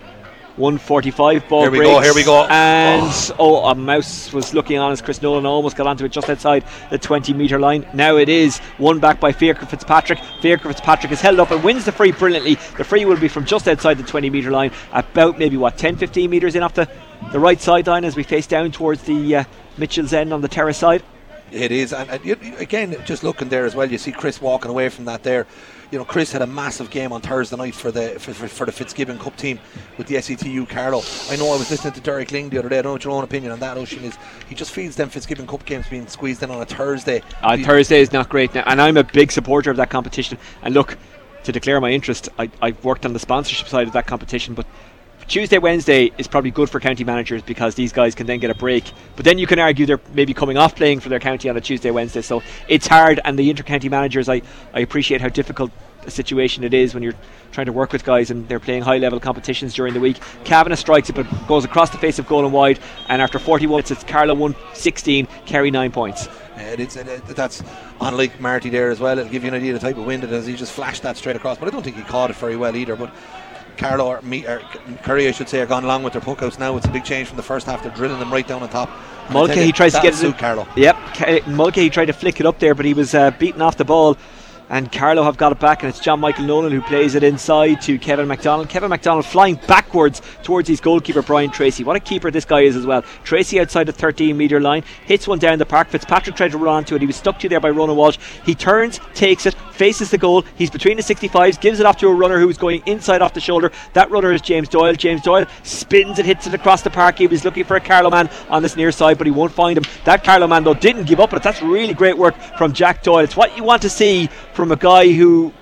145. Ball Here we breaks. go, here we go. And oh. a mouse was looking on as Chris Nolan almost got onto it just outside the 20 metre line. Now it is one back by Fiacre Fitzpatrick. Fiacre Fitzpatrick is held up and wins the free brilliantly. The free will be from just outside the 20 metre line, about maybe what 10 15 metres in off the, the right sideline as we face down towards the uh, Mitchell's end on the terrace side. It is, and, and you- again, just looking there as well, you see Chris walking away from that there. You know, Chris had a massive game on Thursday night for the for, for, for the Fitzgibbon Cup team with the SETU Carlow. I know I was listening to Derek Lyng the other day. I don't know what your own opinion on that. Oisin is he just feels them Fitzgibbon Cup games being squeezed in on a Thursday. Uh, Thursday is not great now, and I'm a big supporter of that competition. And look, to declare my interest, I, I've worked on the sponsorship side of that competition, but Tuesday, Wednesday is probably good for county managers because these guys can then get a break. But then you can argue they're maybe coming off playing for their county on a Tuesday, Wednesday. So it's hard, and the inter-county managers, I, I appreciate how difficult a situation it is when you're trying to work with guys and they're playing high-level competitions during the week. Kavanagh strikes it, but goes across the face of goal and wide. And after 41 minutes, it's Carlow 116, Kerry 9 points. Uh, it is, it, it- that's unlike Marty there as well. It'll give you an idea of the type of wind it is. He just flashed that straight across, but I don't think he caught it very well either. But Carlow or, me, or Kerry, I should say, are gone along with their puckouts now. It's a big change from the first half. They're drilling them right down on top. Mulcahy tries to get it. Carlow. Yep, Ca- Mulcahy tried to flick it up there, but he was uh, beaten off the ball. And Carlow have got it back, and it's John Michael Nolan who plays it inside to Kevin McDonald. Kevin McDonald flying backwards towards his goalkeeper Brian Tracy. What a keeper this guy is as well. Tracy outside the 13 metre line hits one down the park. Fitzpatrick tried to run onto it. He was stuck to there by Ronan Walsh. He turns, takes it, faces the goal. He's between the 65s, gives it off to a runner who's going inside off the shoulder. That runner is James Doyle. James Doyle spins it, hits it across the park. He was looking for a Carlow man on this near side, but he won't find him. That Carlow man though didn't give up on it. That's really great work from Jack Doyle. It's what you want to see from a guy who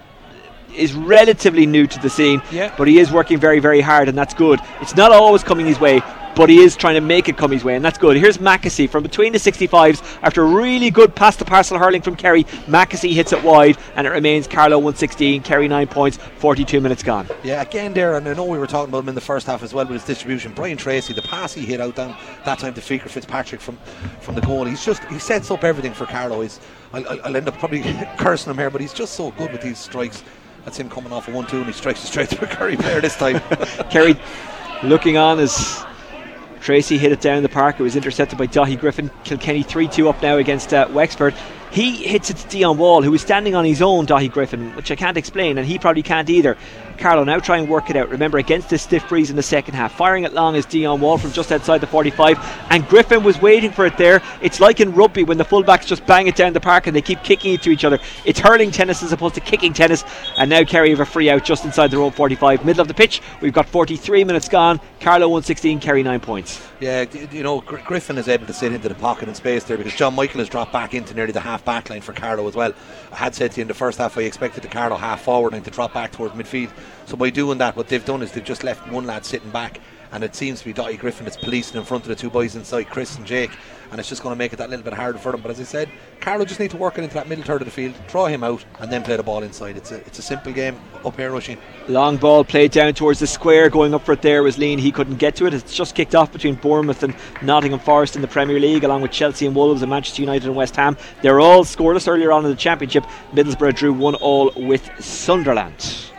is relatively new to the scene, Yeah. but he is working very, very hard, and that's good. It's not always coming his way, but he is trying to make it come his way, and that's good. Here's Mackesy from between the 65s after a really good pass to parcel hurling from Kerry. Mackesy hits it wide, and it remains Carlow 116, Kerry 9 points, 42 minutes gone. Yeah, again there, and I know we were talking about him in the first half as well with his distribution. Brian Tracy, the pass he hit out down that time to Fiacre Fitzpatrick from from the goal. He's just he sets up everything for Carlow. He's I'll, I'll- end up probably cursing him here, but he's just so good with these strikes. That's him coming off a one-two, and he strikes it straight through a Kerry player this time. Kerry looking on as Tracy hit it down the park. It was intercepted by Dahi Griffin. Kilkenny 3 2 up now against uh, Wexford. He hits it to Dion Wall, who is standing on his own, Dahi Griffin, which I can't explain, and he probably can't either. Carlow now try and work it out. Remember, against this stiff breeze in the second half, firing it long is Dion Wall from just outside the 45, and Griffin was waiting for it there. It's like in rugby when the fullbacks just bang it down the park and they keep kicking it to each other. It's hurling tennis as opposed to kicking tennis, and now Kerry have a free out just inside their own 45, middle of the pitch. We've got 43 minutes gone. Carlow 116, Kerry 9 points. Yeah, you know, Griffin is able to sit into the pocket and space there because John Michael has dropped back into nearly the half back line for Carlow as well. I had said to you in the first half I expected the Carlow half forward line to drop back towards midfield. So by doing that, what they've done is they've just left one lad sitting back, and it seems to be Dahi Griffin that's policing in front of the two boys inside, Chris and Jake, and it's just going to make it that little bit harder for them. But as I said, Carlow just need to work it into that middle third of the field, draw him out, and then play the ball inside. It's a it's a simple game up here, rushing. Long ball played down towards the square, going up for it there was Leen. He couldn't get to it. It's just kicked off between Bournemouth and Nottingham Forest in the Premier League, along with Chelsea and Wolves and Manchester United and West Ham. They're all scoreless earlier on in the Championship. Middlesbrough drew 1 all with Sunderland.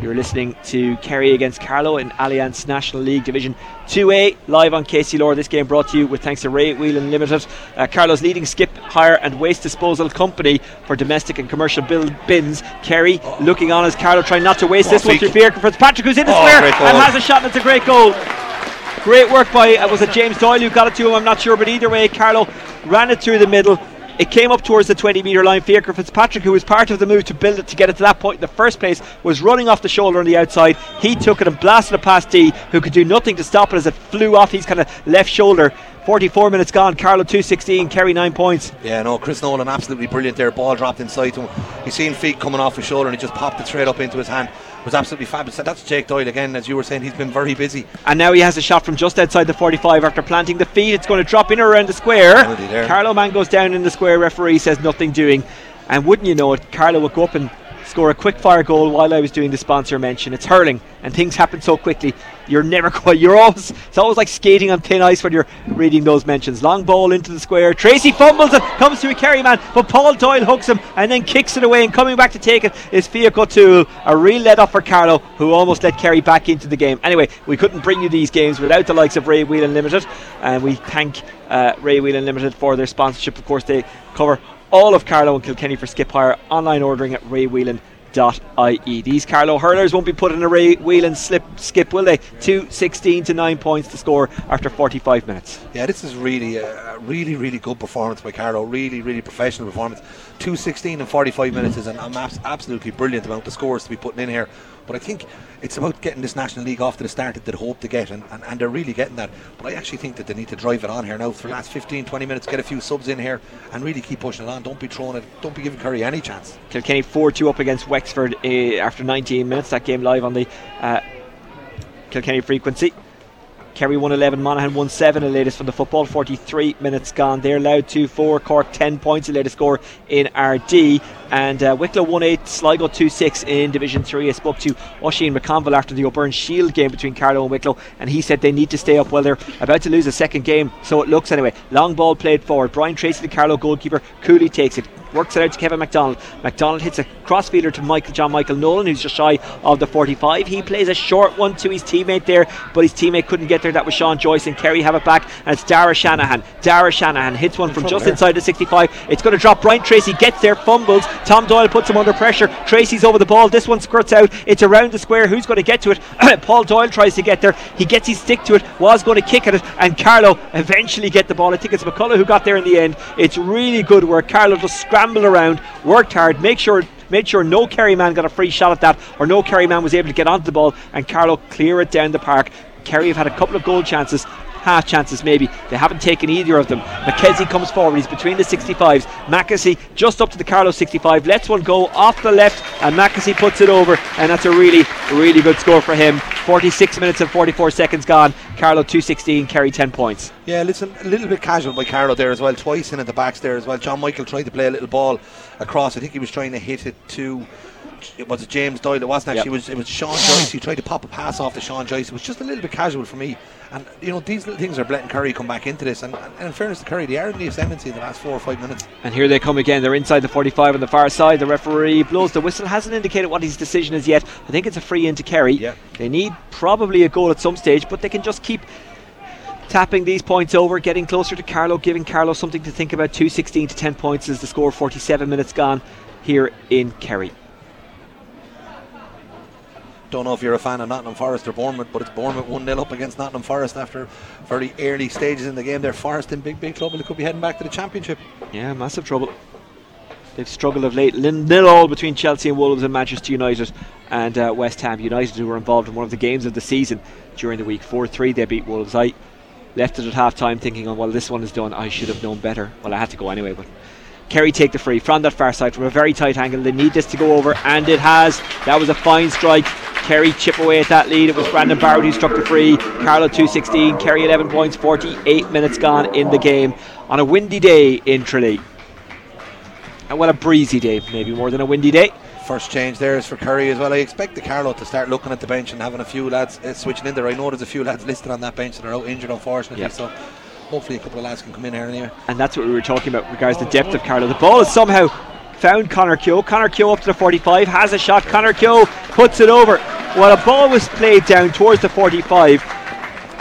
You're listening to Kerry against Carlow in Allianz National League Division 2A, live on KCLR. This game brought to you with thanks to Ray Whelan Limited, uh, Carlow's leading skip, hire, and waste disposal company for domestic and commercial bil- bins. Kerry looking on as Carlow trying not to waste Oh, this one through Fiacre Fitzpatrick, who's in the Oh, square and has a shot, and it's a great goal. Great work by, uh, was it James Doyle who got it to him? I'm not sure, but either way, Carlow ran it through the middle. It came up towards the 20 metre line. Fiacre Fitzpatrick, who was part of the move to build it to get it to that point in the first place, was running off the shoulder on the outside. He took it and blasted it past Dee, who could do nothing to stop it as it flew off his kind of left shoulder. 44 minutes gone. Carlow 216, Kerry 9 points. Yeah, no, Chris Nolan absolutely brilliant there. Ball dropped inside to him. He's seen feet coming off his shoulder and he just popped it straight up into his hand. Was absolutely fabulous. That's Jake Doyle again, as you were saying. He's been very busy. And now he has a shot from just outside the 45 after planting the feet. It's going to drop in around the square. Carlow Man goes down in the square. Referee says nothing doing. And wouldn't you know it, Carlow would go up and score a quick fire goal while I was doing the sponsor mention. It's hurling and things happen so quickly. You're never quite. You're always. It's always like skating on thin ice when you're reading those mentions. Long ball into the square. Tracy fumbles it, comes to a Kerry man, but Paul Doyle hooks him and then kicks it away. And coming back to take it is Fiacre Tool. A real let up for Carlow, who almost let Kerry back into the game. Anyway, we couldn't bring you these games without the likes of Ray Whelan Limited, and we thank uh, Ray Whelan Limited for their sponsorship. Of course, they cover all of Carlow and Kilkenny for skip hire. Online ordering at raywhelan.ie. These Carlow hurlers won't be put in a Ray Whelan slip skip, will they? Two sixteen to nine points to score after 45 minutes. Yeah, this is really a a really, really good performance by Carlow. Really, really professional performance. 216 and 45 minutes is an, an abs- absolutely brilliant amount of scores to be putting in here. But I think it's about getting this National League off to the start that they'd hope to get, and, and, and they're really getting that. But I actually think that they need to drive it on here now for the last 15, 20 minutes, get a few subs in here, and really keep pushing it on. Don't be throwing it, don't be giving Kerry any chance. Kilkenny 4 2 up against Wexford uh, after 19 minutes. That game live on the uh, Kilkenny frequency. Kerry 111, Monaghan 1 7, the latest from the football. 43 minutes gone there. Louth 2 4, Cork 10 points, the latest score in Ardee. And uh, Wicklow 1 8, Sligo 2 6 in Division 3. I spoke to Oisin McConville after the O'Byrne Shield game between Carlow and Wicklow, and he said they need to stay up. Well, they're about to lose a second game, so it looks anyway. Long ball played forward. Brian Tracy, the Carlow goalkeeper, coolly takes it. Works it out to Kevin McDonald. McDonald hits a crossfielder to Michael John Michael Nolan, who's just shy of the 45. He plays a short one to his teammate there, but his teammate couldn't get there. That was Sean Joyce, and Kerry have it back, and it's Dara Shanahan. Dara Shanahan hits one from just there. inside the 65. It's going to drop. Brian Tracy gets there, fumbles. Tom Doyle puts him under pressure. Tracy's over the ball. This one squirts out. It's around the square. Who's going to get to it? Paul Doyle tries to get there. He gets his stick to it. Was going to kick at it, and Carlow eventually get the ball. I think it's McCullough who got there in the end. It's really good work. Carlow just scrambled around, worked hard, make sure made sure no Kerry man got a free shot at that, or no Kerry man was able to get onto the ball, and Carlow clear it down the park. Kerry have had a couple of goal chances, half chances maybe. They haven't taken either of them. Mackesy comes forward, he's between the 65s. Mackesy just up to the Carlow 65, lets one go off the left, and Mackesy puts it over, and that's a really, really good score for him. 46 minutes and 44 seconds gone. Carlow 216, Kerry 10 points. Yeah, listen, a little bit casual by Carlow there as well, twice in at the backs there as well. John Michael tried to play a little ball across. I think he was trying to hit it to. It was it James Doyle. It wasn't actually. Yep. It was it was Sean Joyce. He tried to pop a pass off to Sean Joyce. It was just a little bit casual for me. And you know these little things are letting Kerry come back into this. And, and in fairness to Kerry, they are in the ascendancy in the last four or five minutes. And here they come again. They're inside the 45 on the far side. The referee blows the whistle. Hasn't indicated what his decision is yet. I think it's a free into Kerry. Yeah. They need probably a goal at some stage, but they can just keep tapping these points over, getting closer to Carlow, giving Carlow something to think about. 216 to 10 points is the score. 47 minutes gone here in Kerry. Don't know if you're a fan of Nottingham Forest or Bournemouth, but it's Bournemouth 1 0 up against Nottingham Forest after very early stages in the game. They're Forest in big, big trouble. They could be heading back to the Championship. Yeah, massive trouble. They've struggled of late. Nil all between Chelsea and Wolves and Manchester United and uh, West Ham United, who were involved in one of the games of the season during the week. 4 3, they beat Wolves. I left it at half time thinking, oh, well, this one is done. I should have known better. Well, I had to go anyway, but. Kerry take the free from that far side from a very tight angle. They need this to go over, and it has. That was a fine strike. Kerry chip away at that lead. It was Brandon Barrett who struck the free. Carlow 216. Kerry 11 points. 48 minutes gone in the game on a windy day in Tralee. And well, a breezy day, maybe more than a windy day. First change there is for Kerry as well. I expect the Carlow to start looking at the bench and having a few lads uh, switching in there. I know there's a few lads listed on that bench that are out injured, unfortunately. Yep. So hopefully a couple of lads can come in here anyway. And that's what we were talking about regards the depth of Carlow. The ball has somehow found Connor Keogh. Connor Keogh up to the 45, has a shot. Connor Keogh puts it over. Well, a ball was played down towards the 45.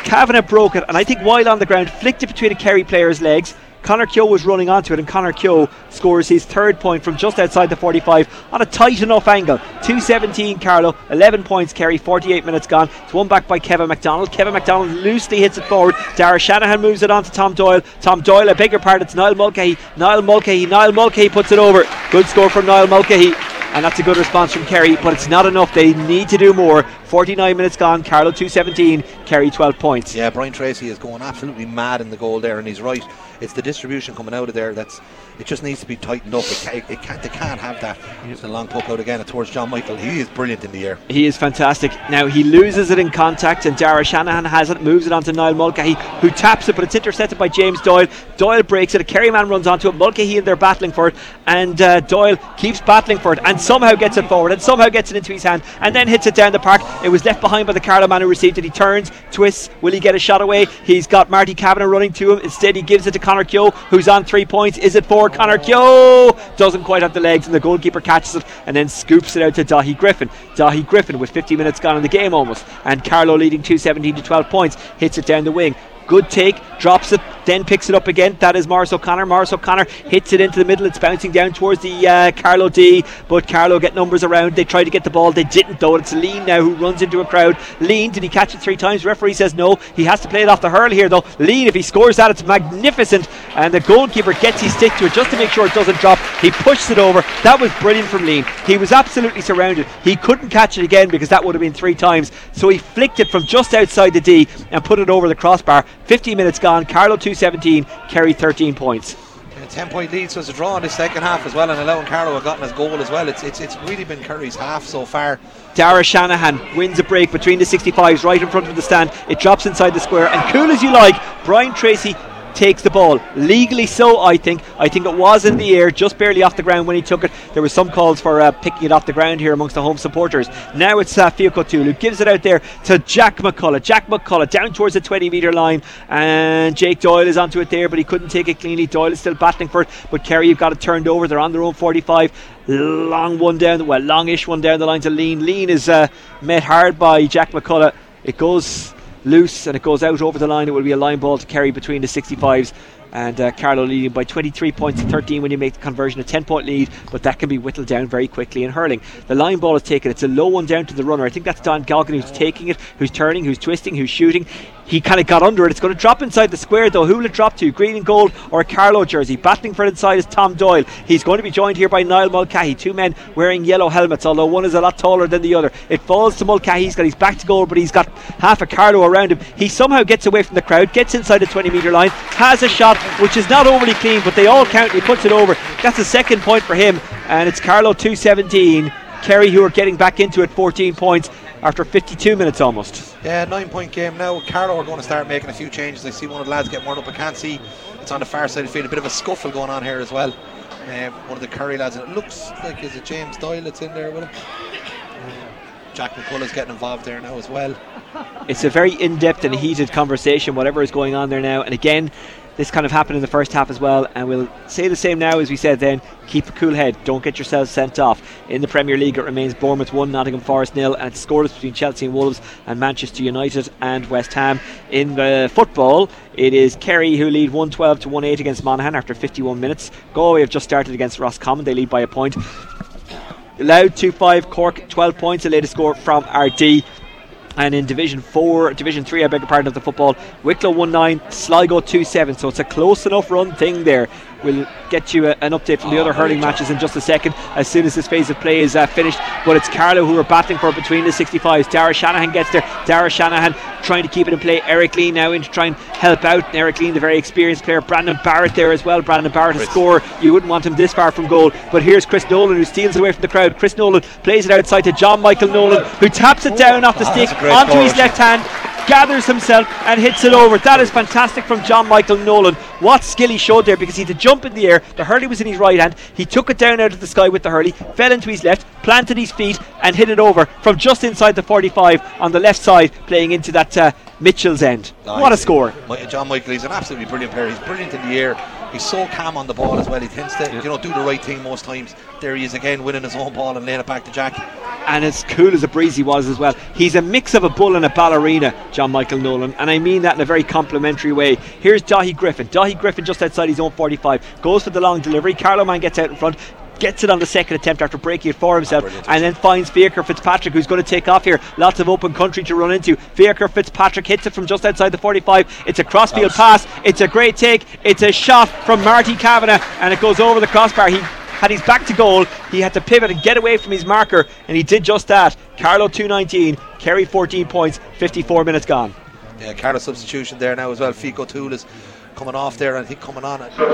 Kavanagh broke it, and I think while on the ground, flicked it between a Kerry player's legs. Connor Keogh was running onto it, and Connor Keogh scores his third point from just outside the 45 on a tight enough angle. 217 Carlow, 11 points Kerry, 48 minutes gone. It's one back by Kevin McDonald. Kevin McDonald loosely hits it forward. Dara Shanahan moves it on to Tom Doyle. Tom Doyle, a bigger part, it's Niall Mulcahy. Niall Mulcahy, Niall Mulcahy puts it over. Good score from Niall Mulcahy. And that's a good response from Kerry, but it's not enough. They need to do more. 49 minutes gone. Carlow 217, Kerry 12 points. Yeah, Brian Tracy is going absolutely mad in the goal there, and he's right. It's the distribution coming out of there that's it just needs to be tightened up. It, ca- it can't they can't have that. It's a long puck out again towards John Michael. He is brilliant in the air. He is fantastic. Now he loses it in contact, and Dara Shanahan has it, moves it onto Niall Mulcahy, who taps it, but it's intercepted by James Doyle. Doyle breaks it, a Kerry man runs onto it, Mulcahy and they're battling for it, and uh, Doyle keeps battling for it, and somehow gets it forward, and somehow gets it into his hand, and then hits it down the park. It was left behind by the Carlow man who received it. He turns, twists. Will he get a shot away? He's got Marty Kavanagh running to him. Instead, he gives it to Connor Keogh, who's on three points. Is it for Connor Keogh? Doesn't quite have the legs, and the goalkeeper catches it and then scoops it out to Dahi Griffin. Dahi Griffin with 50 minutes gone in the game almost, and Carlow leading 217 to 12 points. Hits it down the wing. Good take, drops it, then picks it up again. That is Maurice O'Connor. Maurice O'Connor hits it into the middle. It's bouncing down towards the uh, Carlow D, but Carlow get numbers around. They try to get the ball. They didn't though. It's Leen now who runs into a crowd. Leen, did he catch it three times? Referee says no. He has to play it off the hurl here though. Leen, if he scores that, it's magnificent. And the goalkeeper gets his stick to it just to make sure it doesn't drop. He pushes it over. That was brilliant from Leen. He was absolutely surrounded. He couldn't catch it again because that would have been three times. So he flicked it from just outside the D and put it over the crossbar. 15 minutes gone. Carlow 217, Kerry 13 points. A 10 point lead, so it's a draw in the second half as well, and allowing Carlow have gotten his goal as well. It's, it's, it's really been Kerry's half so far. Dara Shanahan wins a break between the 65s right in front of the stand. It drops inside the square, and cool as you like, Brian Tracy takes the ball. Legally so, I think. I think it was in the air, just barely off the ground when he took it. There were some calls for uh, picking it off the ground here amongst the home supporters. Now it's uh, Fiacre who gives it out there to Jack McCullough. Jack McCullough down towards the 20 metre line, and Jake Doyle is onto it there, but he couldn't take it cleanly. Doyle is still battling for it, but Kerry you've got it turned over. They're on their own 45 long one down, well, longish one down the line to Leen. Leen is uh, met hard by Jack McCullough. It goes loose and it goes out over the line. It will be a line ball to Kerry between the 65s. And uh, Carlow leading by 23 points to 13 when you make the conversion, a 10 point lead, but that can be whittled down very quickly in hurling. The line ball is taken, it's a low one down to the runner. I think that's Don Goggin who's taking it, who's turning, who's twisting, who's shooting he kind of got under it. It's going to drop inside the square though. Who will it drop to? Green and gold or a Carlow jersey? Battling for it inside is Tom Doyle. He's going to be joined here by Niall Mulcahy. Two men wearing yellow helmets, although one is a lot taller than the other. It falls to Mulcahy. He's got his back to goal, but he's got half a Carlow around him. He somehow gets away from the crowd, gets inside the 20 metre line, has a shot which is not overly clean, but they all count. He puts it over. That's a second point for him, and it's Carlow 217. Kerry who are getting back into it 14 points after 52 minutes almost. Yeah, nine point game now. Carlow are going to start making a few changes. I see one of the lads get warmed up. I can't see it's on the far side of the field. A bit of a scuffle going on here as well. Um, one of the Kerry lads, and it looks like is it James Doyle that's in there with him. Jack McCullough's getting involved there now as well. It's a very in depth and heated conversation, whatever is going on there now. And again, this kind of happened in the first half as well, and we'll say the same now as we said then. Keep a cool head. Don't get yourselves sent off. In the Premier League, it remains Bournemouth 1, Nottingham Forest nil, and it's scoreless between Chelsea and Wolves and Manchester United and West Ham. In the football, it is Kerry who lead 112 to 1 8 against Monaghan after 51 minutes. Galway have just started against Roscommon. They lead by a point. Louth 2 5, Cork 12 points, the latest score from Ardee. And in Division 4, Division 3, I beg your pardon, of the football, Wicklow 1 9, Sligo 2 7. So it's a close enough run thing there. We'll get you a, an update from the other hurling matches in just a second as soon as this phase of play is uh, finished. But it's Carlow who are battling for between the 65s. Dara Shanahan gets there. Dara Shanahan trying to keep it in play. Eric Leen now in to try and help out. Eric Leen, the very experienced player. Brandon Barrett there as well. Brandon Barrett a score. You wouldn't want him this far from goal. But here's Chris Nolan who steals away from the crowd. Chris Nolan plays it outside to John Michael Nolan who taps it down off the stick onto his left hand gathers himself and hits it over. That is fantastic from John Michael Nolan. What skill he showed there because he had to jump in the air. The hurley was in his right hand. He took it down out of the sky with the hurley, fell into his left, planted his feet, and hit it over from just inside the 45 on the left side, playing into that uh, Mitchell's end. Nice. What a score! John Michael, he's an absolutely brilliant player. He's brilliant in the air. He's so calm on the ball as well. He tends to, yeah. you know, do the right thing most times. There he is again, winning his own ball and laying it back to Jack. And as cool as a breeze he was as well. He's a mix of a bull and a ballerina, John Michael Nolan, and I mean that in a very complimentary way. Here's Dahi Griffin. Dahi Griffin just outside his own 45 goes for the long delivery. Carlow Man gets out in front gets it on the second attempt after breaking it for himself, and then finds Fiacre Fitzpatrick, who's going to take off here. Lots of open country to run into. Fiacre Fitzpatrick hits it from just outside the 45. It's a crossfield pass. It's a great take. It's a shot from Marty Kavanagh, and it goes over the crossbar. He had his back to goal. He had to pivot and get away from his marker, and he did just that. Carlow 219, Kerry 14 points, 54 minutes gone. Yeah, Carlow substitution there now as well. Fiacre Tool is coming off there, and I think coming on. I can't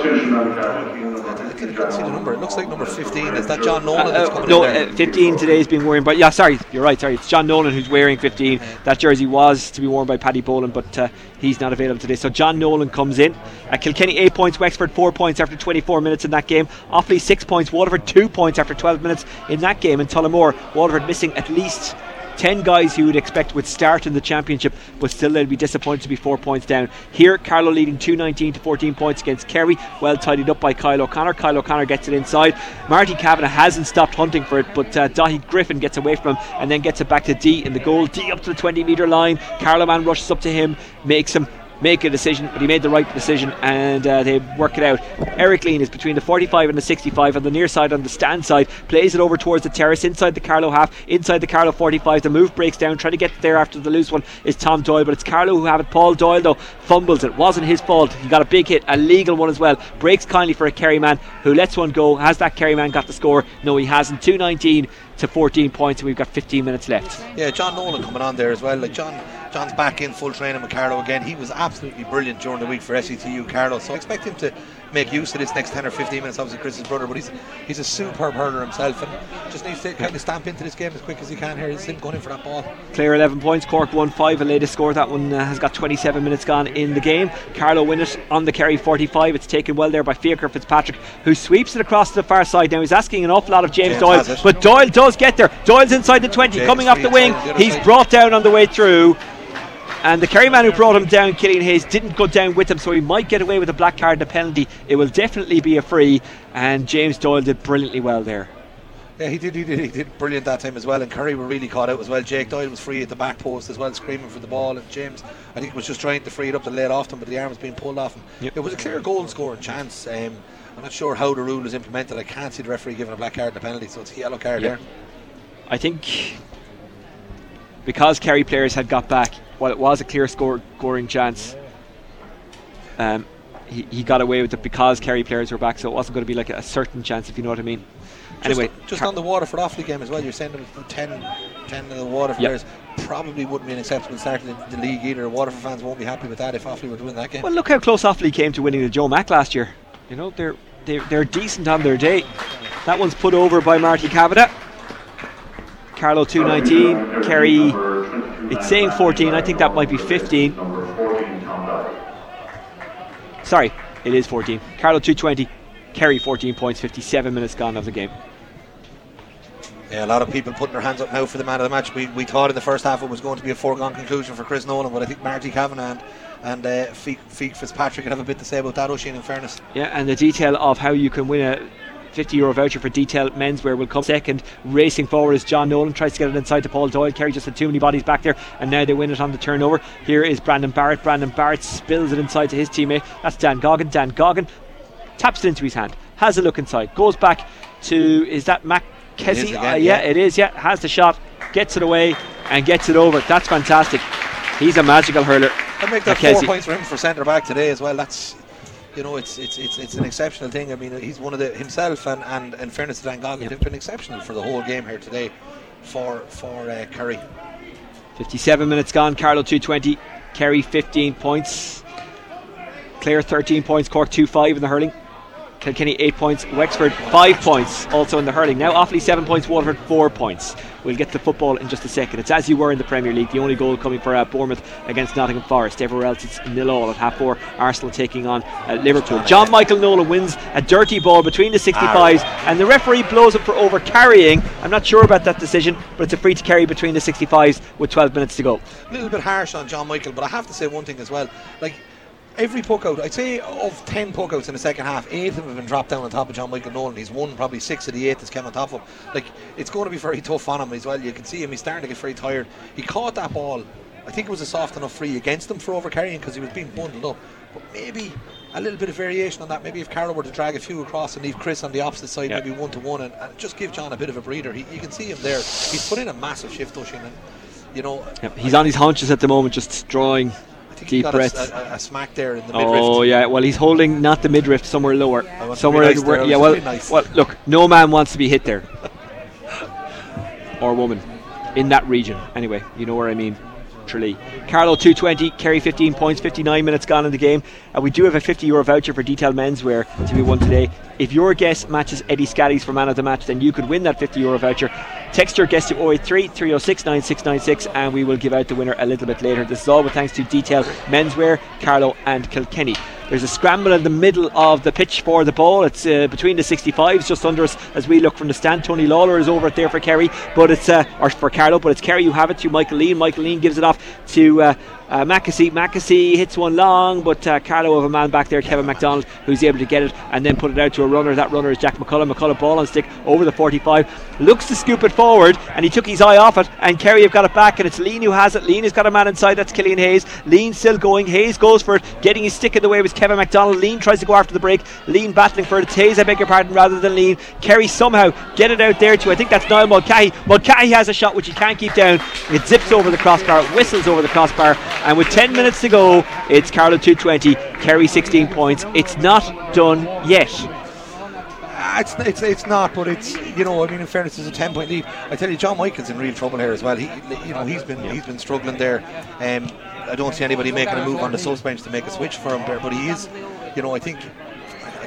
see the number. It looks like number 15. Is that John Nolan uh, uh, no, uh, 15 today is being worn But Yeah, sorry, you're right. Sorry, it's John Nolan who's wearing 15. That jersey was to be worn by Paddy Boland, but uh, he's not available today. So John Nolan comes in. Uh, Kilkenny eight points, Wexford four points after 24 minutes in that game. Offaly six points, Waterford two points after 12 minutes in that game. And Tullamore, Waterford missing at least 10 guys you would expect would start in the championship, but still they'll be disappointed to be four points down. Here, Carlow leading 219 to 14 points against Kerry, well tidied up by Kyle O'Connor. Kyle O'Connor gets it inside. Marty Kavanagh hasn't stopped hunting for it, but uh, Dahi Griffin gets away from him and then gets it back to Dee in the goal. Dee up to the 20 metre line. Carlow man rushes up to him, makes him make a decision, but he made the right decision and uh, they work it out. Eric Leen is between the 45 and the 65 on the near side, on the stand side, plays it over towards the terrace inside the Carlow half, inside the Carlow 45. The move breaks down, trying to get there after the loose one is Tom Doyle, but it's Carlow who have it. Paul Doyle, though, fumbles it. Wasn't his fault. He got a big hit, a legal one as well. Breaks kindly for a Kerry man who lets one go. Has that Kerry man got the score? No, he hasn't. 219 to 14 points, and we've got 15 minutes left. Yeah, John Nolan coming on there as well. Like John, John's back in full training with Carlow again. He was absolutely brilliant during the week for SETU Carlow, so I expect him to make use of this next 10 or 15 minutes. Obviously, Chris's brother, but he's he's a superb hurler himself and just needs to kind of stamp into this game as quick as he can here. He's him going in for that ball. Clare 11 points, Cork 1 5, and latest score. That one uh, has got 27 minutes gone in the game. Carlow win it on the Kerry 45. It's taken well there by Fiacre Fitzpatrick, who sweeps it across to the far side. Now he's asking an awful lot of James, James Doyle, but Doyle does get there. Doyle's inside the 20, James coming off the wing. He's brought down on the way through. And the Kerry man who brought him down, Killian Hayes, didn't go down with him, so he might get away with a black card and a penalty. It will definitely be a free, and James Doyle did brilliantly well there. Yeah, he did, he did, he did brilliant that time as well. And Kerry were really caught out as well. Jake Doyle was free at the back post as well, screaming for the ball. And James, I think, was just trying to free it up to lay it off him, but the arm was being pulled off him. Yep. It was a clear goal scoring chance. Um, I'm not sure how the rule is implemented. I can't see the referee giving a black card and a penalty, so it's a yellow card Yep. there. I think because Kerry players had got back, while it was a clear score, scoring chance, um, he, he got away with it because Kerry players were back, so it wasn't going to be like a certain chance, if you know what I mean. Just, Anyway, just Car- on the Waterford Offaly game as well, you're saying there was 10, 10 of the Waterford Yep. players probably wouldn't be an acceptable start in the league either. Waterford fans won't be happy with that if Offaly were to win that game. well, look how close Offaly came to winning the Joe Mack last year. You know, they're, they're, they're decent on their day. That one's put over by Marty Kavanagh. Carlow 219, Kerry, it's saying 14, I think that might be 15. Sorry, it is 14. Carlow 220, Kerry 14 points, 57 minutes gone of the game. Yeah, a lot of people putting their hands up now for the man of the match. We, we thought in the first half it was going to be a foregone conclusion for Chris Nolan, but I think Marty Kavanagh and, and uh, Feek, Feek Fitzpatrick have a bit to say about that, Oisin, in fairness. Yeah, and the detail of how you can win a 50 euro voucher for detail menswear will come second. Racing forward is John Nolan, tries to get it inside to Paul Doyle. Kerry just had too many bodies back there, and now they win it on the turnover. Here is Brandon Barrett. Brandon Barrett spills it inside to his teammate. That's Dan Goggin. Dan Goggin taps it into his hand, has a look inside, goes back to, is that Mac Kessie? Uh, yeah, yeah. it is, yeah. Has the shot, gets it away, and gets it over. That's fantastic. He's a magical hurler. I'd make that Mackesy. four points for him for centre back today as well. That's you know, it's it's it's it's an exceptional thing. I mean, he's one of the himself and and in fairness to Dan Goggin, they've been exceptional for the whole game here today for for uh, Kerry. 57 minutes gone. Carlow 220. Kerry 15 points. Clare 13 points. Cork 2 5 in the hurling. Kilkenny 8 points. Wexford 5 points also in the hurling. Now Offaly 7 points. Waterford 4 points. We'll get to football in just a second. It's as you were in the Premier League. The only goal coming for uh, Bournemouth against Nottingham Forest. Everywhere else it's nil all at half four. Arsenal taking on uh, Liverpool. John Michael Nolan wins a dirty ball between the 65s and the referee blows it for over carrying. I'm not sure about that decision, but it's a free to Kerry between the 65s with 12 minutes to go. A little bit harsh on John Michael, but I have to say one thing as well. Like every puck out, I'd say of ten puck outs in the second half, eight of them have been dropped down on top of John Michael Nolan. He's won probably six of the eight that's come on top of him. Like it's going to be very tough on him as well. You can see him; he's starting to get very tired. He caught that ball. I think it was a soft enough free against him for over carrying because he was being bundled up. But maybe a little bit of variation on that. Maybe if Carlow were to drag a few across and leave Chris on the opposite side, maybe one to one, and, and just give John a bit of a breather. He, you can see him there. He's put in a massive shift, Oisin, and you know. Yep, he's on his haunches at the moment, just drawing Think he deep got breaths. A, a, a smack there in the midriff. Oh yeah, well he's holding not the midriff, somewhere lower, somewhere. nice where- yeah, well, nice. well, look, no man wants to be hit there, or woman, in that region. Anyway, you know where I mean. Tralee. Carlow 220, Kerry 15 points, 59 minutes gone in the game. Uh, we do have a 50 euro voucher for detailed menswear to be won today. If your guess matches Eddie Scally's for man of the match, then you could win that 50 euro voucher. Text your guess to 083 306 9696 and we will give out the winner a little bit later. This is all with thanks to Detail Menswear, Carlow and Kilkenny. There's a scramble in the middle of the pitch for the ball. It's uh, between the 65s, just under us as we look from the stand. Tony Lawler is over there for Kerry, but it's uh, or for Carlow, but it's Kerry who have it to Michael Leen. Michael Leen gives it off to uh, uh, Mackesy. Mackesy hits one long, but uh, Carlow have a man back there, Kevin MacDonald, who's able to get it and then put it out to a runner. That runner is Jack McCullough. McCullough ball on stick over the 45, looks to scoop it forward, and he took his eye off it. And Kerry have got it back, and it's Leen who has it. Leen has got a man inside. That's Killian Hayes. Leen still going. Hayes goes for it, getting his stick in the way was Kevin MacDonald. Leen tries to go after the break. Leen battling for it. It's Hayes, I beg your pardon, rather than Leen. Kerry somehow get it out there to I think that's Niall Mulcahy. Mulcahy has a shot which he can't keep down. It zips over the crossbar, whistles over the crossbar, and with 10 minutes to go, it's Carlow 220, Kerry 16 points. It's not done yet. Ah, it's, it's it's not, but it's you know I mean in fairness, it's a ten point lead. I tell you, John Michael's in real trouble here as well. He you know he's been he's been struggling there. Um, I don't see anybody making a move on the subs bench to make a switch for him there, but he is. You know I think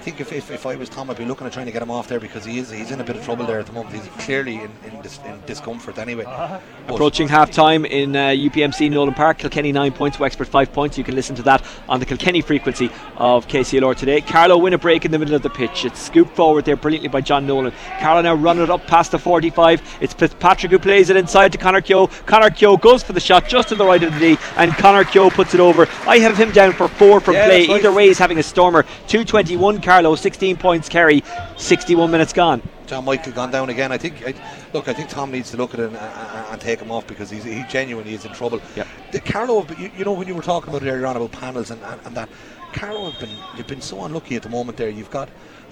think think if, if, if I was Tom, I'd be looking at trying to get him off there because he is he's in a bit of trouble there at the moment. He's clearly in, in, dis, in discomfort anyway. But Approaching half time in uh, UPMC Nolan Park, Kilkenny 9 points, Wexford 5 points. You can listen to that on the Kilkenny frequency of KCLR today. Carlow win a break in the middle of the pitch. It's scooped forward there brilliantly by John Nolan. Carlow now running it up past the 45. It's Fitzpatrick who plays it inside to Connor Keogh. Connor Keogh goes for the shot just to the right of the knee, and Connor Keogh puts it over. I have him down for four from Yeah, play. right. Either way, he's having a stormer. 221 Carlow, 16 points Kerry, 61 minutes gone. John Michael gone down again. I think, I, look, I think Tom needs to look at it and, and, and take him off because he's, he genuinely is in trouble. Yep. The Carlow, you, you know, when you were talking about it earlier on about panels and, and, and that, Carlow have been, they've been so unlucky at the moment. There, you've got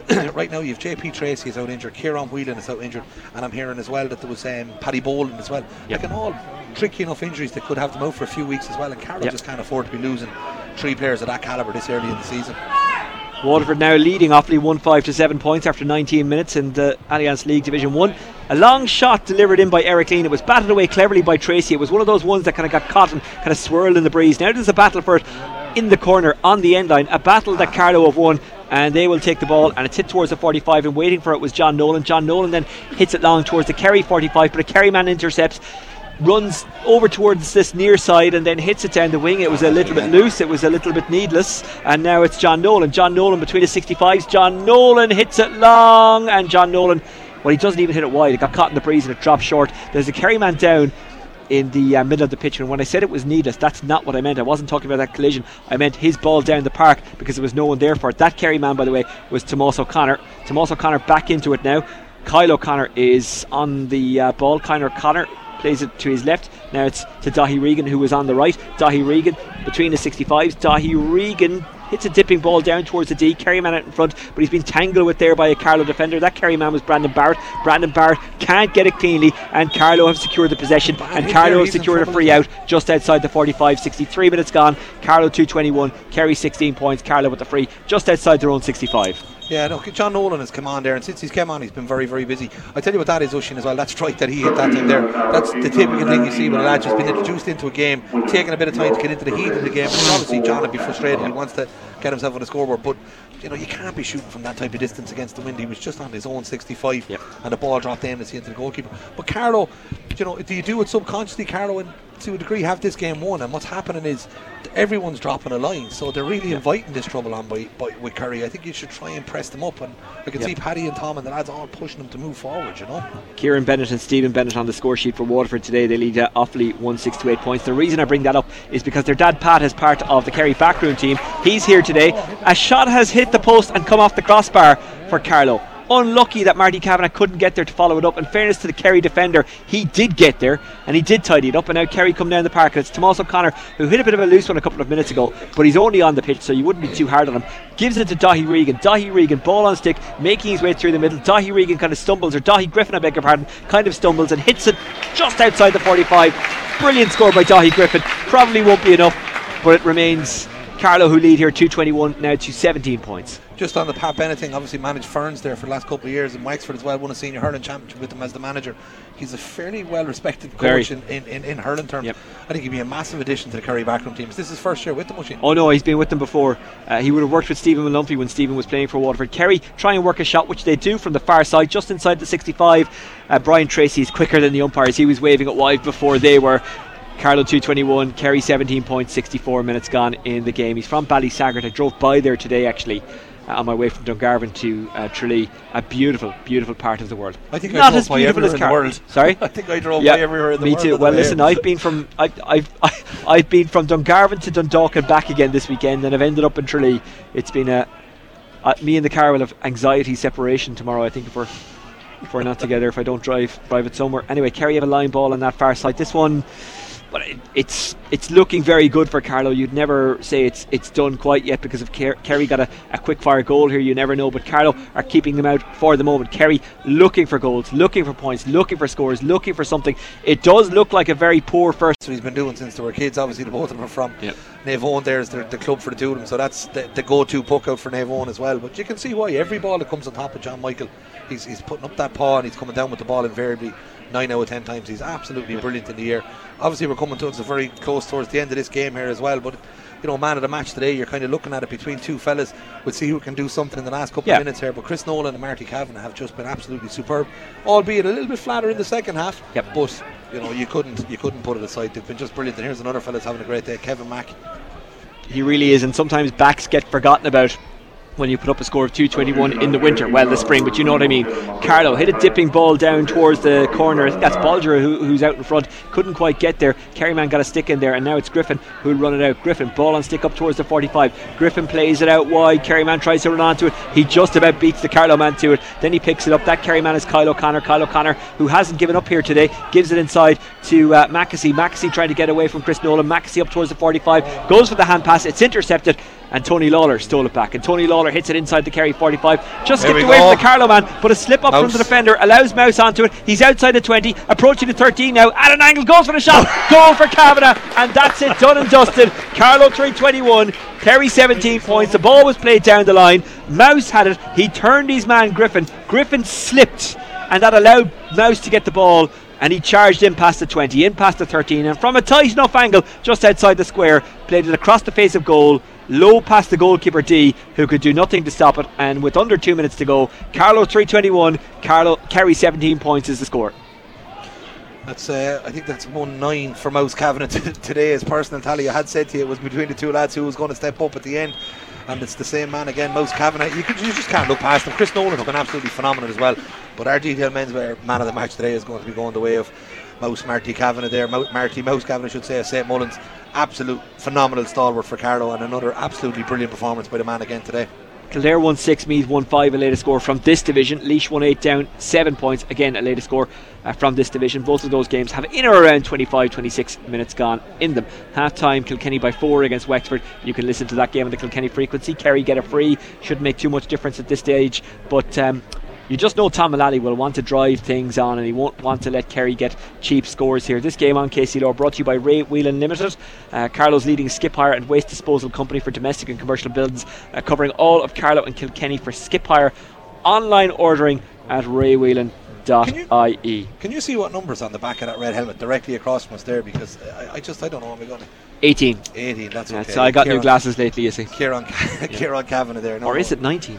right now you've JP Tracy is out injured, Kieran Whelan is out injured, and I'm hearing as well that there was um, Paddy Boland as well. Yep. Like, and all tricky enough injuries that could have them out for a few weeks as well. And Carlow Yep. just can't afford to be losing three players of that calibre this early in the season. Waterford now leading Offaly 1 5 to 7 points after 19 minutes in the Allianz League Division 1. A long shot delivered in by Eric Leen. It was batted away cleverly by Tracy. It was one of those ones that kind of got caught and kind of swirled in the breeze. Now there's a battle for it in the corner on the end line. A battle that Carlow have won. And they will take the ball, and it's hit towards the 45. And waiting for it was John Nolan. John Nolan then hits it long towards the Kerry 45, but a Kerry man intercepts runs over towards this near side and then hits it down the wing. It was a little bit loose, it was a little bit needless, and now it's John Nolan. John Nolan between the 65s. John Nolan hits it long, and John Nolan, well, he doesn't even hit it wide. It got caught in the breeze and it dropped short. There's a Kerry man down. In the uh, middle of the pitch, and when I said it was needless, that's not what I meant. I wasn't talking about that collision. I meant his ball down the park because there was no one there for it. That Kerry man, by the way, was Tomas O'Connor. Tomas O'Connor back into it now. Kyle O'Connor is on the uh, ball. Connor Connor plays it to his left. Now it's to Dahi Regan, who was on the right. Dahi Regan between the 65s. Dahi Regan hits a dipping ball down towards the D. Kerryman out in front, but he's been tangled with there by a Carlow defender. That Kerryman was Brandon Barrett. Brandon Barrett can't get it cleanly, and Carlow have secured the possession. And Carlow have secured a free out just outside the 45. 63 minutes gone. Carlow 221. Kerry 16 points. Carlow with the free just outside their own 65. Yeah, no, John Nolan has come on there, and since he's come on, he's been very, very busy. I tell you what that is, Oisin, as well. That strike that he hit that time there, that's the typical thing you see when a lad just been introduced into a game, taking a bit of time to get into the heat of the game. And obviously, John would be frustrated. He wants to get himself on the scoreboard, but you know, you can't be shooting from that type of distance against the wind. He was just on his own 65, Yep. and the ball dropped aimlessly into the goalkeeper. But Carlow, you know, do you do it subconsciously, Carlow, and to a degree have this game won? And what's happening is everyone's dropping a line, so they're really inviting this trouble on by, by with Kerry. I think you should try and press them up, and I can Yep. see Paddy and Tom and the lads all pushing them to move forward. You know, Kieran Bennett and Stephen Bennett on the score sheet for Waterford today. They lead uh, Offaly 1 6 to 8 points. The reason I bring that up is because their dad Pat is part of the Kerry backroom team. He's here today. A shot has hit the post and come off the crossbar for Carlo. Unlucky that Marty Kavanagh couldn't get there to follow it up. In fairness to the Kerry defender, he did get there and he did tidy it up. And now Kerry come down the park. And it's Tomas O'Connor who hit a bit of a loose one a couple of minutes ago, but he's only on the pitch, so you wouldn't be too hard on him. Gives it to Dahi Regan. Dahi Regan, ball on stick, making his way through the middle. Dahi Regan kind of stumbles, or Dahi Griffin, I beg your pardon, kind of stumbles and hits it just outside the 45. Brilliant score by Dahi Griffin. Probably won't be enough, but it remains Carlow who lead here 221 now to 17 points. Just on the Pat Bennett thing, obviously managed Ferns there for the last couple of years, and Wexford as well won a senior hurling championship with him as the manager. He's a fairly well respected coach in, in, in, in hurling terms. Yep. I think he'd be a massive addition to the Kerry backroom team. Is this his first year with the machine? Oh no, he's been with them before. Uh, he would have worked with Stephen Molumphy when Stephen was playing for Waterford. Kerry try and work a shot, which they do from the far side, just inside the 65. Uh, Brian Tracy is quicker than the umpires. He was waving it wide before they were. Carlow 221, Kerry 17 points, 64 minutes gone in the game. He's from Ballysaggart. I drove by there today actually. Uh, on my way from Dungarvan to uh, Tralee, a beautiful, beautiful part of the world. I think I not drove as by beautiful as everywhere in the Car- world. Sorry, I think I drove by everywhere in the me world. too. Well, listen. I've been from I've, I've I've been from Dungarvan to Dundalk and back again this weekend, and I've ended up in Tralee. It's been a uh, me and the car will have anxiety separation tomorrow. I think if we're if we're not together, if I don't drive drive it somewhere. Anyway, Kerry have a line ball on that far side. This one. But it, it's it's looking very good for Carlow. You'd never say it's it's done quite yet because of Ker- Kerry got a, a quick fire goal here. You never know, but Carlow are keeping them out for the moment. Kerry looking for goals, looking for points, looking for scores, looking for something. It does look like a very poor first. So he's been doing since they were kids. Obviously, the both of them are from Yep. Naomh Eoin. There's the, the club for the two of them, so that's the, the go-to puck out for Naomh Eoin as well. But you can see why every ball that comes on top of John Michael, he's, he's putting up that paw and he's coming down with the ball invariably. Nine out of ten times, he's absolutely brilliant in the air. Obviously, we're coming towards a very close towards the end of this game here as well. But you know, man of the match today. You're kind of looking at it between two fellas. We'll see who can do something in the last couple Yeah. of minutes here. But Chris Nolan and Marty Kavanagh have just been absolutely superb, albeit a little bit flatter in the second half. Yep. But you know, you couldn't you couldn't put it aside. They've been just brilliant. And here's another fella's having a great day, Kevin Mack. He really is, and sometimes backs get forgotten about when you put up a score of 221 in the winter, well, the spring, but you know what I mean. Carlow hit a dipping ball down towards the corner. I think that's Bolger who, who's out in front. Couldn't quite get there. Kerryman got a stick in there, and now it's Griffin who'll run it out. Griffin, ball on stick up towards the 45. Griffin plays it out wide. Kerryman tries to run onto it. He just about beats the Carlow man to it. Then he picks it up. That Kerryman is Kyle O'Connor. Kyle O'Connor, who hasn't given up here today, gives it inside to uh, Mackesy. Mackesy trying to get away from Chris Nolan. Mackesy up towards the 45. Goes for the hand pass. It's intercepted. And Tony Lawler stole it back. And Tony Lawler hits it inside the Kerry 45. Just skipped away go. from the Carlow man, but a slip up from the defender allows Mouse onto it. He's outside the 20, approaching the 13 now. At an angle, goes for the shot. Goal for Kavanagh. And that's it, done and dusted. Carlow 321. Kerry 17 points. The ball was played down the line. Mouse had it. He turned his man Griffin. Griffin slipped, and that allowed Mouse to get the ball. And he charged in past the 20, in past the 13, and from a tight enough angle just outside the square, played it across the face of goal, low past the goalkeeper Dee, who could do nothing to stop it. And with under two minutes to go, Carlow 321, Carlow Kerry 17 points is the score. That's uh, I think that's one nine for Mouse Kavanagh t- today. His personal tally, I had said to you, it was between the two lads who was going to step up at the end, and it's the same man again, Mouse Kavanagh. You, you just can't look past him. Chris Nolan has been absolutely phenomenal as well. But our detail menswear man of the match today is going to be going the way of Mouse Marty Kavanagh there. Marty Mouse Kavanagh, I should say, St Mullins. Absolute phenomenal stalwart for Carlow, and another absolutely brilliant performance by the man again today. Kildare won 6, Meath won 5, a latest score from this division. Laois won 8 down, 7 points, again a latest score uh, from this division. Both of those games have in or around 25 26 minutes gone in them. Half time, Kilkenny by 4 against Wexford. You can listen to that game on the Kilkenny frequency. Kerry get a free, shouldn't make too much difference at this stage, but. Um, you just know Tom Mullally will want to drive things on and he won't want to let Kerry get cheap scores here. This game on KCLR brought to you by Ray Whelan Limited, uh, Carlow's leading skip hire and waste disposal company for domestic and commercial buildings, uh, covering all of Carlow and Kilkenny for skip hire. Online ordering at raywhelan.ie. Can you see what numbers on the back of that red helmet directly across from us there? Because I, I just I don't know. Am I going to 18. 18? That's Yeah, okay. so I got new glasses lately, you see. Kieran, Kieran Kavanagh there. No, Or is it 19?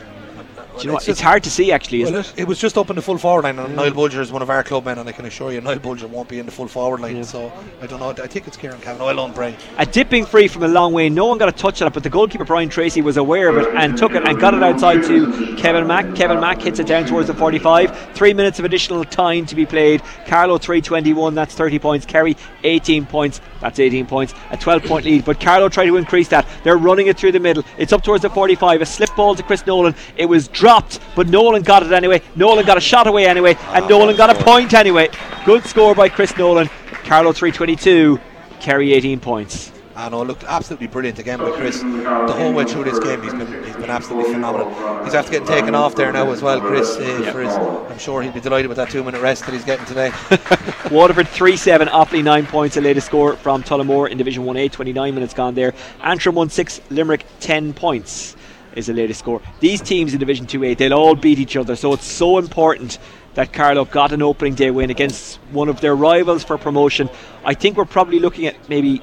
Do you know what? It's hard to see actually, isn't Well, it? it, was just up in the full forward line, and Niall Bulger is one of our club men, and I can assure you, Niall Bulger won't be in the full forward line. Yeah. So I don't know. I think it's Kieran Kavanagh. I don't. A dipping free from a long way. No one got a touch on it, but the goalkeeper Brian Tracy was aware of it and took it and got it outside to Kevin Mack. Kevin Mack hits it down towards the 45. Three minutes of additional time to be played. Carlow 321, that's 30 points. Kerry 18 points, that's 18 points. A 12 point lead, but Carlow tried to increase that. They're running it through the middle. It's up towards the 45. A slip ball to Chris Nolan. It was dropped, but Nolan got it anyway. Nolan got a shot away anyway, and Nolan got a point anyway. Good score by Chris Nolan. Carlow 322. Kerry 18 points. I know, looked absolutely brilliant again by Chris. The whole way through this game, he's been he's been absolutely phenomenal. He's after getting taken off there now as well, Chris. Uh, for his, I'm sure he'd be delighted with that two minute rest that he's getting today. Waterford 3 7, Offaly 9 points, the latest score from Tullamore in Division 1A, 29 minutes gone there. Antrim 1 6, Limerick 10 points is the latest score. These teams in Division 2A, they'll all beat each other, so it's so important that Carlow got an opening day win against one of their rivals for promotion. I think we're probably looking at maybe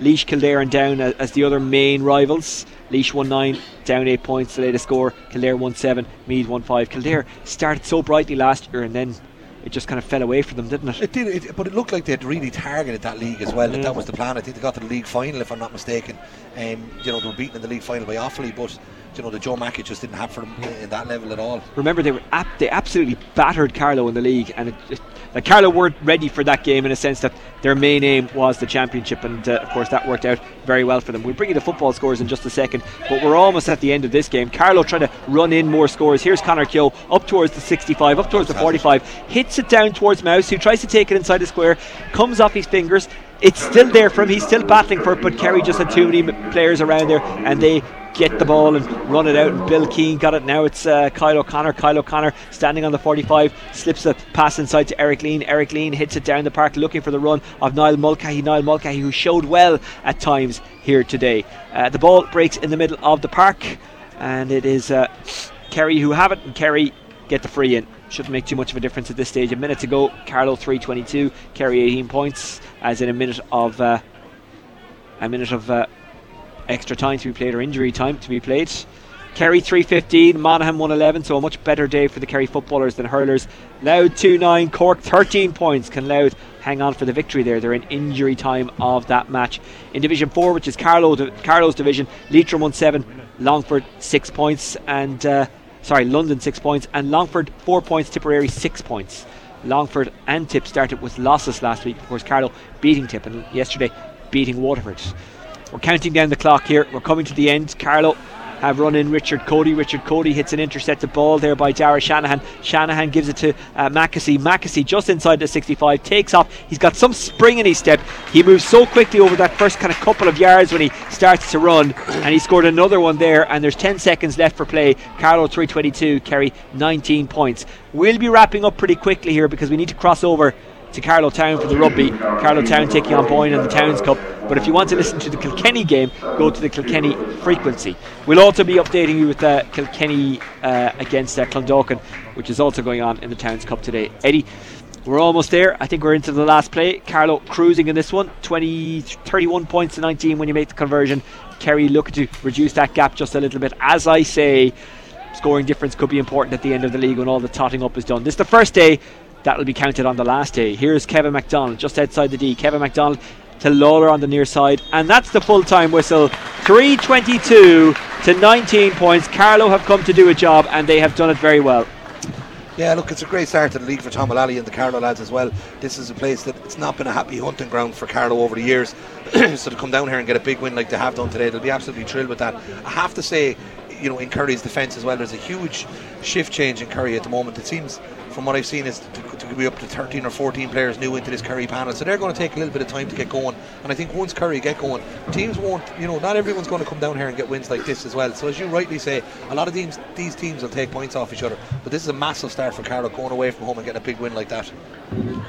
Laois, Kildare, and Down as, as the other main rivals. Laois 1 9, Down 8 points, the latest score. Kildare 1 7, Meath 1 5. Kildare started so brightly last year and then it just kind of fell away for them, didn't it? It did, it, but it looked like they'd really targeted that league as well. That, Yeah. that was the plan. I think they got to the league final, if I'm not mistaken. Um, you know, they were beaten in the league final by Offaly, but you know the Joe Mackey just didn't have for them in, that level at all. Remember, they were ap- they absolutely battered Carlow in the league, and it, it, like Carlow weren't ready for that game in a sense that their main aim was the championship, and uh, of course that worked out very well for them. We'll bring you the football scores in just a second, but we're almost at the end of this game. Carlow trying to run in more scores. Here's Connor Keogh up towards the 65, up towards the 45, hits it down towards Mouse, who tries to take it inside the square, comes off his fingers. It's still there for him. He's still battling for it, but Kerry just had too many players around there, and they get the ball and run it out. And Bill Keane got it now. It's uh, Kyle O'Connor. Kyle O'Connor standing on the 45, slips a pass inside to Eric Leen. Eric Leen hits it down the park, looking for the run of Niall Mulcahy. Niall Mulcahy, who showed well at times here today. Uh, the ball breaks in the middle of the park, and it is uh, Kerry who have it, and Kerry get the free in. Shouldn't make too much of a difference at this stage. A minute to go. Carlow 322, Kerry 18 points, as in a minute of uh, a minute of uh, extra time to be played or injury time to be played. Kerry 315, Monaghan 111, so a much better day for the Kerry footballers than hurlers. Louth 2 9, Cork 13 points. Can Louth hang on for the victory there? They're in injury time of that match. In Division 4, which is Carlow, Carlow's division, Leitrim 1 7, Longford 6 points, and uh, sorry, London 6 points, and Longford 4 points, Tipperary 6 points. Longford and Tip started with losses last week. Of course, Carlow beating Tip and yesterday beating Waterford. We're counting down the clock here. We're coming to the end. Carlow have run in Richard Cody. Richard Cody hits an intercepted ball there by Dara Shanahan. Shanahan gives it to uh, Mackesy. Just inside the 65 takes off. He's got some spring in his step. He moves so quickly over that first kind of couple of yards when he starts to run, and he scored another one there. And there's 10 seconds left for play. Carlow 322, Kerry 19 points. We'll be wrapping up pretty quickly here because we need to cross over to Carlow Town for the rugby. Carlow Town taking on Boyne in the Towns Cup. But if you want to listen to the Kilkenny game, go to the Kilkenny frequency. We'll also be updating you with uh, Kilkenny uh, against uh, Clondalkin, which is also going on in the Towns Cup today. Eddie, we're almost there. I think we're into the last play. Carlow cruising in this one. 20, 31 points to 19 when you make the conversion. Kerry looking to reduce that gap just a little bit. As I say, scoring difference could be important at the end of the league when all the totting up is done. This is the first day That'll be counted on the last day. Here's Kevin MacDonald just outside the D. Kevin MacDonald to Lawler on the near side, and that's the full time whistle. 322 to 19 points. Carlow have come to do a job, and they have done it very well. Yeah, look, it's a great start to the league for Tom Mullally and the Carlow lads as well. This is a place that it's not been a happy hunting ground for Carlow over the years. so to come down here and get a big win like they have done today, they'll be absolutely thrilled with that. I have to say, you know, in Kerry's defence as well, there's a huge shift change in Curry at the moment. It seems from what I've seen, is to, to be up to 13 or 14 players new into this Kerry panel. So they're going to take a little bit of time to get going. And I think once Kerry get going, teams won't, you know, not everyone's going to come down here and get wins like this as well. So as you rightly say, a lot of teams, these teams will take points off each other. But this is a massive start for Carlow going away from home and getting a big win like that.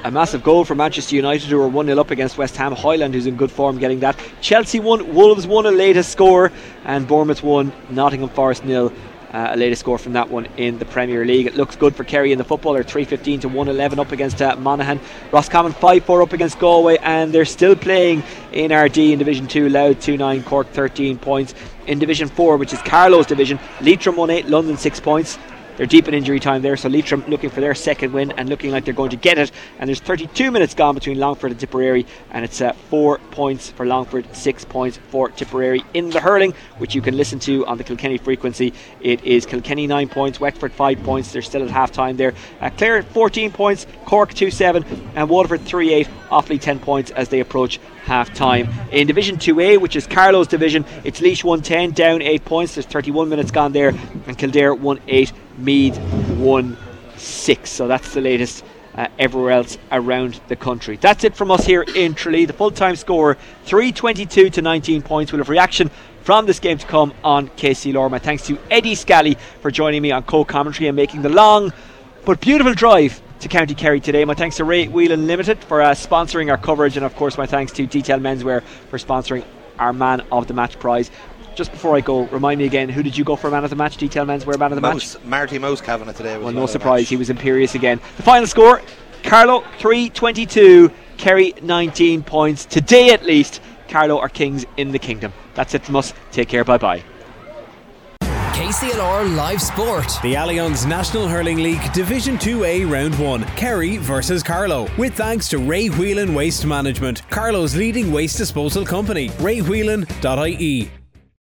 A massive goal for Manchester United, who are 1 0 up against West Ham. Højlund, who's in good form, getting that. Chelsea won, Wolves won a latest score, and Bournemouth won, Nottingham Forest nil. Uh, a latest score from that one in the Premier League. It looks good for Kerry in the footballer, 315 to 111 up against uh, Monaghan. Roscommon 5 4 up against Galway, and they're still playing in Ardee in Division 2. Louth 2 9, Cork 13 points. In Division 4, which is Carlow's division, Leitrim 1 8, London 6 points. They're deep in injury time there, so Leitrim looking for their second win and looking like they're going to get it. And there's 32 minutes gone between Longford and Tipperary, and it's uh, four points for Longford, six points for Tipperary. In the hurling, which you can listen to on the Kilkenny frequency, it is Kilkenny nine points, Wexford five points. They're still at half time there. Uh, Clare 14 points, Cork 2 7, and Waterford 3 8. Offaly 10 points as they approach half time. In Division 2A, which is Carlow's division, it's Laois 110 down 8 points. There's 31 minutes gone there, and Kildare 1 8, Meath 1 6. So that's the latest. Uh, everywhere else around the country. That's it from us here in Tralee. The full time score 322 to 19 points. We'll have reaction from this game to come on KC Lorma. Thanks to Eddie Scally for joining me on co commentary and making the long but beautiful drive to County Kerry today. My thanks to Ray Whelan Limited for uh, sponsoring our coverage, and of course, my thanks to Detail Menswear for sponsoring our Man of the Match prize. Just before I go, remind me again, who did you go for man of the match? Detail Menswear man of the Mouse, match? Marty Mouse Kavanagh today. well, no surprise, he was imperious again. The final score Carlow 322, Kerry 19 points. Today, at least, Carlow are kings in the kingdom. That's it from us. Take care. Bye bye. KCLR Live Sport. The Allianz National Hurling League Division 2A Round 1, Kerry versus Carlow. With thanks to Ray Whelan Waste Management, Carlow's leading waste disposal company, raywhelan.ie.